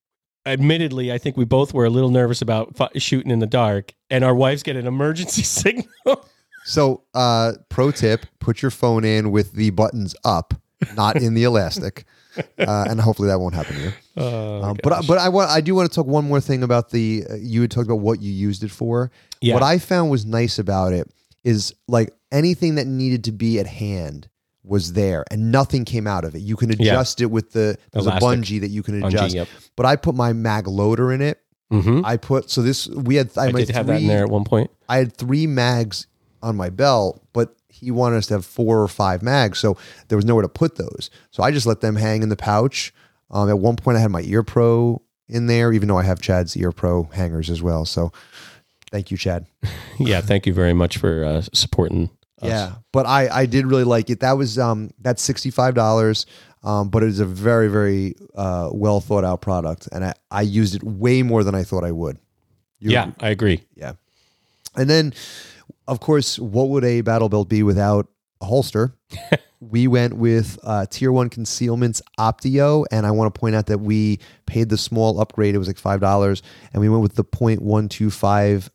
Admittedly, I think we both were a little nervous about fi- shooting in the dark, and our wives get an emergency signal. so uh pro tip, put your phone in with the buttons up, not in the elastic. Uh, and hopefully that won't happen to you. Oh, Um, but I, but I want I do want to talk one more thing about the uh, you had talked about what you used it for. Yeah. What I found was nice about it is like anything that needed to be at hand was there and nothing came out of it. You can Yeah. adjust it with the there's Elastic. a bungee that you can Bungee, adjust. yep. But I put my mag loader in it. Mm-hmm. I put so this we had I, I did have that in there at one point. I had three mags on my belt, but he wanted us to have four or five mags, so there was nowhere to put those. So I just let them hang in the pouch. Um, at one point, I had my Ear Pro in there, even though I have Chad's Ear Pro hangers as well. So thank you, Chad. Yeah, thank you very much for uh, supporting. Us. Yeah, but I I did really like it. That was um that's sixty five dollars. Um, but it is a very very uh, well thought out product, and I, I used it way more than I thought I would. You- yeah, I agree. Yeah. And then, of course, what would a battle belt be without a holster? we went with uh, Tier 1 Concealments Optio. And I want to point out that we paid the small upgrade. It was like $5. And we went with the .125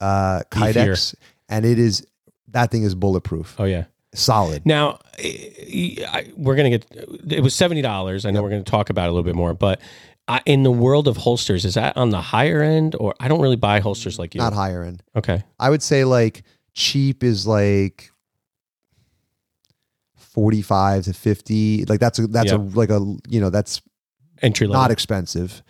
uh, Kydex. And it is, that thing is bulletproof. Oh yeah. Solid. Now I, I- we're gonna get. It was seventy dollars. I know we're gonna talk about it a little bit more, but I, in the world of holsters, is that on the higher end, or I don't really buy holsters like you? Not higher end. okay. I would say like cheap is like 45 to 50 like that's a that's a like a you know that's entry level. not expensive.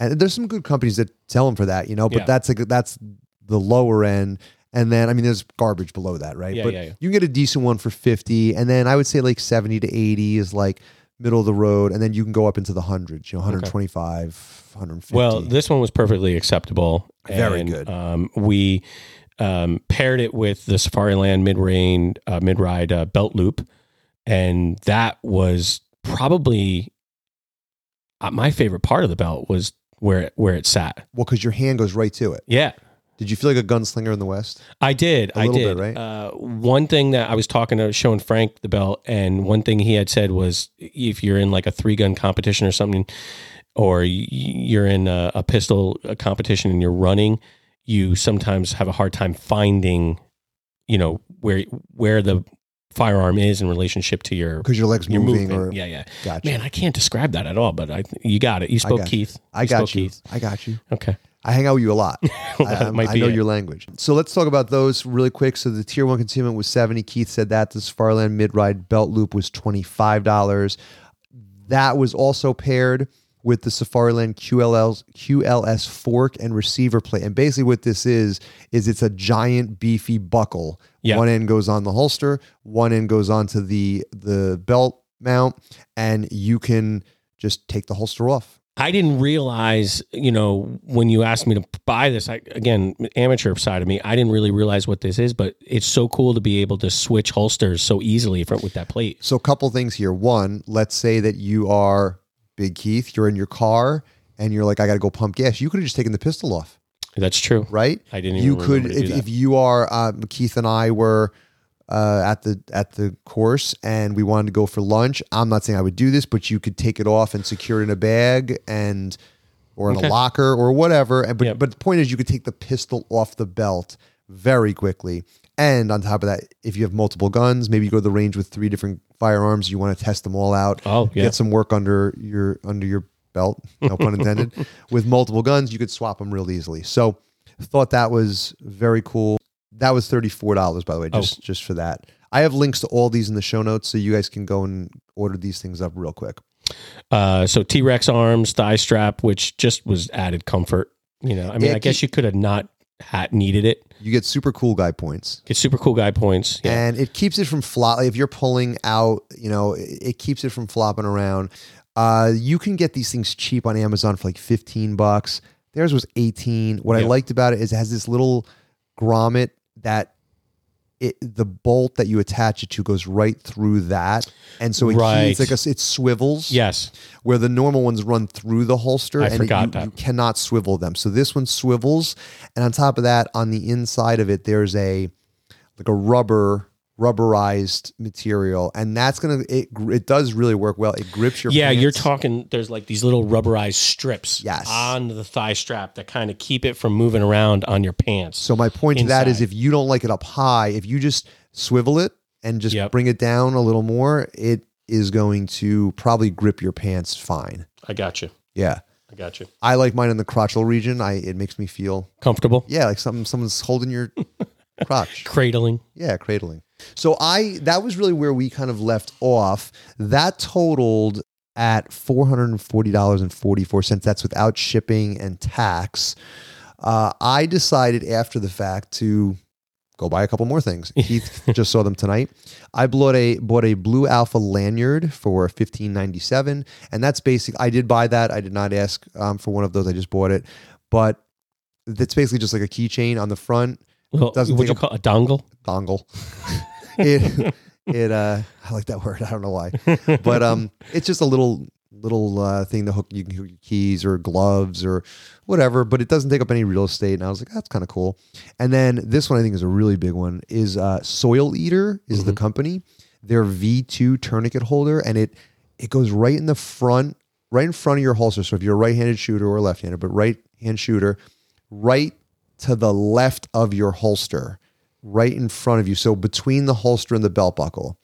And there's some good companies that sell them for that, you know, but Yeah. that's like that's the lower end. And then I mean there's garbage below that, right? Yeah, but yeah, yeah. you can get a decent one for 50 and then I would say like 70 to 80 is like middle of the road and then you can go up into the hundreds, you know, 125, 150. Well, this one was perfectly acceptable. Very and, good. Um, we um, paired it with the Safariland mid rain uh, mid ride uh, belt loop, and that was probably uh, my favorite part of the belt was where it, where it sat. well cuz your hand goes right to it. Yeah, Did you feel like a gunslinger in the West? I did. A I little did. bit, right? Uh, one thing that I was talking to, showing Frank the belt, and one thing he had said was, if you're in like a three gun competition or something, or you're in a, a pistol uh competition and you're running, you sometimes have a hard time finding, you know, where where the firearm is in relationship to your Cuz your legs your moving movement. or yeah, yeah. gotcha. Man, I can't describe that at all, but I you got it. You spoke got you. Keith. I You got spoke you. Keith. I got you. Okay. I hang out with you a lot. I, um, might I know it. your language. So let's talk about those really quick. So the tier one concealment was 70. Keith said that. The Safariland mid ride belt loop was $25. That was also paired with the Safariland QLL's, QLS fork and receiver plate. And basically what this is, is it's a giant beefy buckle. Yeah. One end goes on the holster, one end goes onto the the belt mount, and you can just take the holster off. I didn't realize, you know, when you asked me to buy this, I again, amateur side of me, I didn't really realize what this is, but it's so cool to be able to switch holsters so easily from, with that plate. So, a couple things here. One, let's say that you are Big Keith, you're in your car and you're like, I got to go pump gas. You could have just taken the pistol off, That's true. right? I didn't even You could, remember to do if, that. if you are, um, Keith and I were uh, at the at the course and we wanted to go for lunch. I'm not saying I would do this, but you could take it off and secure it in a bag and or in Okay. a locker or whatever. And but Yep. but the point is, you could take the pistol off the belt very quickly. And on top of that, if you have multiple guns, maybe you go to the range with three different firearms. You want to test them all out Oh, yeah. get some work under your under your belt no pun intended with multiple guns you could swap them real easily so thought that was very cool that was $34 by the way Oh. just just for that i have links to all these in the show notes so you guys can go and order these things up real quick Uh, so T Rex arms, thigh strap, which just was added comfort. You know, I mean, Yeah, I guess you could have not had needed it. you get super cool guy points Get super cool guy points. Yeah. and it keeps it from flop. If you're pulling out, you know, it, it keeps it from flopping around. Uh, you can get these things cheap on Amazon for like 15 bucks. Theirs was 18. What I liked about it is it has this little grommet that it the bolt that you attach it to goes right through that, and so it Right. keeps like a, it swivels. yes. Where the normal ones run through the holster, I and forgot you, that. you cannot swivel them. So this one swivels, and on top of that, on the inside of it, there's a like a rubber rubberized material, and that's gonna it. It does really work well. It grips your yeah, you're talking. There's like these little rubberized strips Yes. on the thigh strap that kind of keep it from moving around on your pants. So my point to that is, if you don't like it up high, if you just swivel it and just Yep. bring it down a little more, it is going to probably grip your pants fine. I got you. Yeah. I got you. I like mine in the crotchal region. I it makes me feel Comfortable. yeah, like something someone's holding your crotch. Cradling. Yeah, cradling. So I that was really where we kind of left off. That totaled at four hundred and forty dollars and forty four cents. That's without shipping and tax. Uh, I decided after the fact to go buy a couple more things. Keith just saw them tonight. I bought a bought a blue alpha lanyard for fifteen ninety seven, and that's basic. I did buy that. I did not ask um, for one of those. I just bought it, but it's basically just like a keychain on the front Well, Doesn't what you call a dongle? dongle. it it uh I like that word. I don't know why. But um it's just a little little uh thing to hook you can hook your keys or gloves or whatever, but it doesn't take up any real estate. And I was like, that's kind of cool. And then this one I think is a really big one is uh Soil Eater is the company. Their V2 tourniquet holder and it it goes right in the front, right in front of your holster. So if you're a right-handed shooter or left-handed, but right hand shooter, right to the left of your holster, right in front of you. So between the holster and the belt buckle.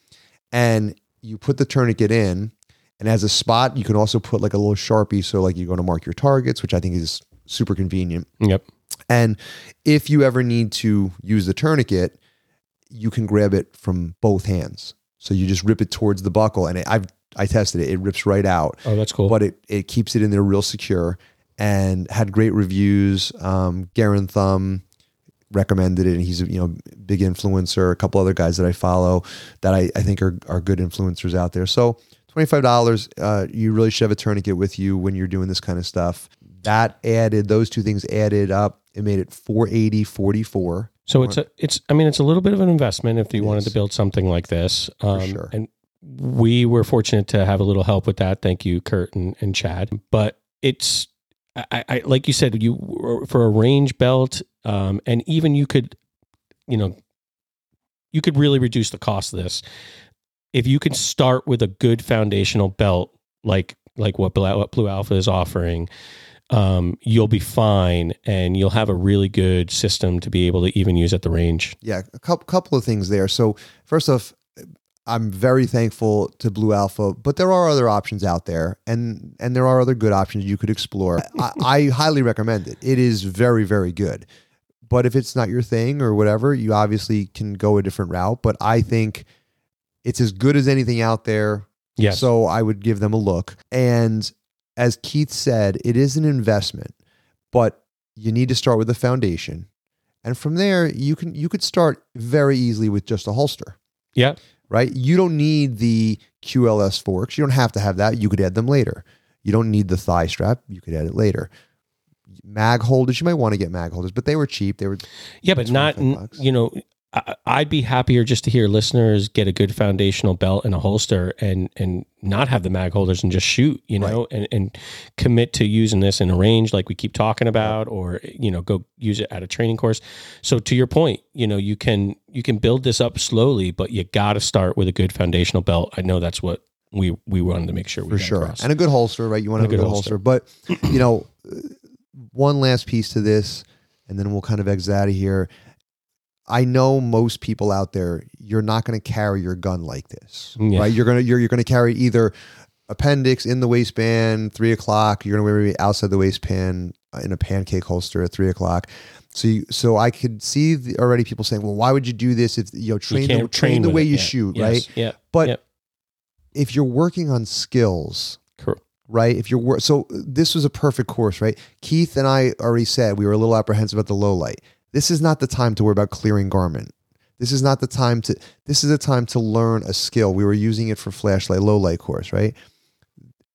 And you put the tourniquet in, and as a spot, you can also put like a little sharpie. So, like, you're going to mark your targets, which I think is super convenient. Yep. And if you ever need to use the tourniquet, you can grab it from both hands. So you just rip it towards the buckle. And I've I tested it. It rips right out, Oh, that's cool. but it it keeps it in there real secure and had great reviews. Um, Garand Thumb recommended it, and he's a you know big influencer. A couple other guys that I follow that I, I think are are good influencers out there. So twenty five dollars, uh, you really should have a tourniquet with you when you're doing this kind of stuff. That added those two things added up. It made it 480 44. So it's a it's I mean it's a little bit of an investment if you It wanted is. to build something like this. Um, sure. And we were fortunate to have a little help with that. Thank you, Kurt and, and Chad. But it's I, I like you said you for a range belt, um, and even you could, you know, you could really reduce the cost of this if you can start with a good foundational belt like like what Blue, what Blue Alpha is offering um, you'll be fine and you'll have a really good system to be able to even use at the range. Yeah, a couple couple of things there. So first off, I'm very thankful to Blue Alpha, but there are other options out there, and and there are other good options you could explore. I, I highly recommend it. It is very very good. But if it's not your thing or whatever, you obviously can go a different route. But I think it's as good as anything out there. Yes. So I would give them a look. And as Keith said, it is an investment, but you need to start with a foundation. And from there, you can you could start very easily with just a holster, yeah. Right? You don't need the QLS forks. You don't have to have that. You could add them later. You don't need the thigh strap. You could add it later. Mag holders, you might want to get mag holders, but they were cheap. They were Yeah, but not, bucks. you know, I'd be happier just to hear listeners get a good foundational belt and a holster and and not have the mag holders and just shoot, you know, and, and commit to using this in a range like we keep talking about or, you know, go use it at a training course. So to your point, you know, you can you can build this up slowly, but you got to start with a good foundational belt. I know that's what we we wanted to make sure we for sure across. and a good holster right you want to have a good good holster. but you know one last piece to this and then we'll kind of exit out of here i know most people out there you're not going to carry your gun like this Yeah. right you're going to you're, you're going to carry either appendix in the waistband three o'clock you're going to wear maybe outside the waistband uh, in a pancake holster at three o'clock so, you, so I could see the, already people saying, "Well, why would you do this if you know You train the, can't train the way it. you Yeah. shoot, Yes. right?" Yeah. But if you're working on skills, Correct. right? If you're wor- so this was a perfect course, right? Keith and I already said we were a little apprehensive about the low light. This is not the time to worry about clearing garment. This is not the time to. This is a time to learn a skill. We were using it for flashlight low light course, right?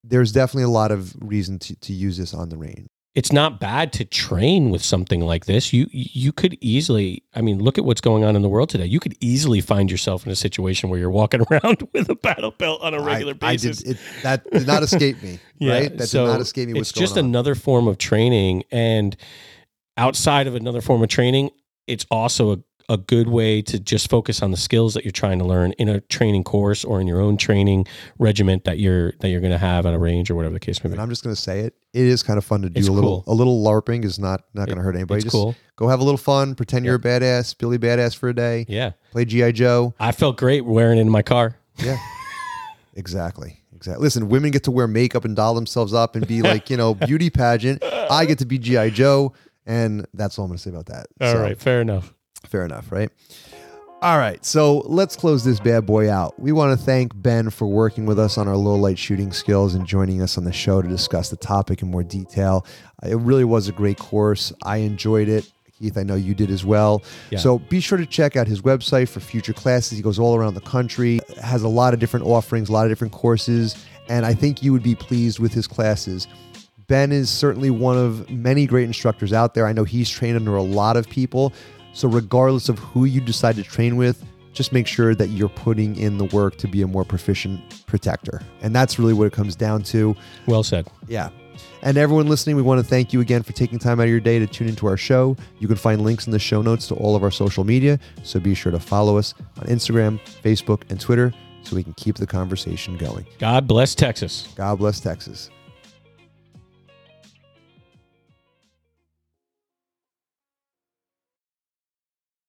There's definitely a lot of reason to, to use this on the range. it's not bad to train with something like this. You you could easily, I mean, look at what's going on in the world today. You could easily find yourself in a situation where you're walking around with a battle belt on a regular I, I did, it, that did not escape me, right? That so did not escape me. What's It's just another form of training, and outside of another form of training, it's also a, a good way to just focus on the skills that you're trying to learn in a training course or in your own training regiment that you're that you're going to have at a range or whatever the case may be. And I'm just going to say it. It is kind of fun to do It's a little. cool. A little larping is not not going to hurt anybody. It's just cool. go have a little fun. Pretend you're a badass, Billy Badass for a day. Yeah, Play GI Joe. I felt great wearing it in my car. Yeah. exactly. Exactly. Listen, women get to wear makeup and doll themselves up and be like, you know, beauty pageant. I get to be GI Joe, and that's all I'm going to say about that. All So, right, fair enough. Fair enough, right? All right, so let's close this bad boy out. We want to thank Ben for working with us on our low light shooting skills and joining us on the show to discuss the topic in more detail. Uh, it really was a great course. I enjoyed it. Keith, I know you did as well. Yeah. So be sure to check out his website for future classes. He goes all around the country, has a lot of different offerings, a lot of different courses, and I think you would be pleased with his classes. Ben is certainly one of many great instructors out there. I know he's trained under a lot of people. So, regardless of who you decide to train with, just make sure that you're putting in the work to be a more proficient protector. And that's really what it comes down to. Well said. Yeah. And everyone listening, we want to thank you again for taking time out of your day to tune into our show. You can find links in the show notes to all of our social media. So be sure to follow us on Instagram, Facebook, and Twitter so we can keep the conversation going. God bless Texas. God bless Texas.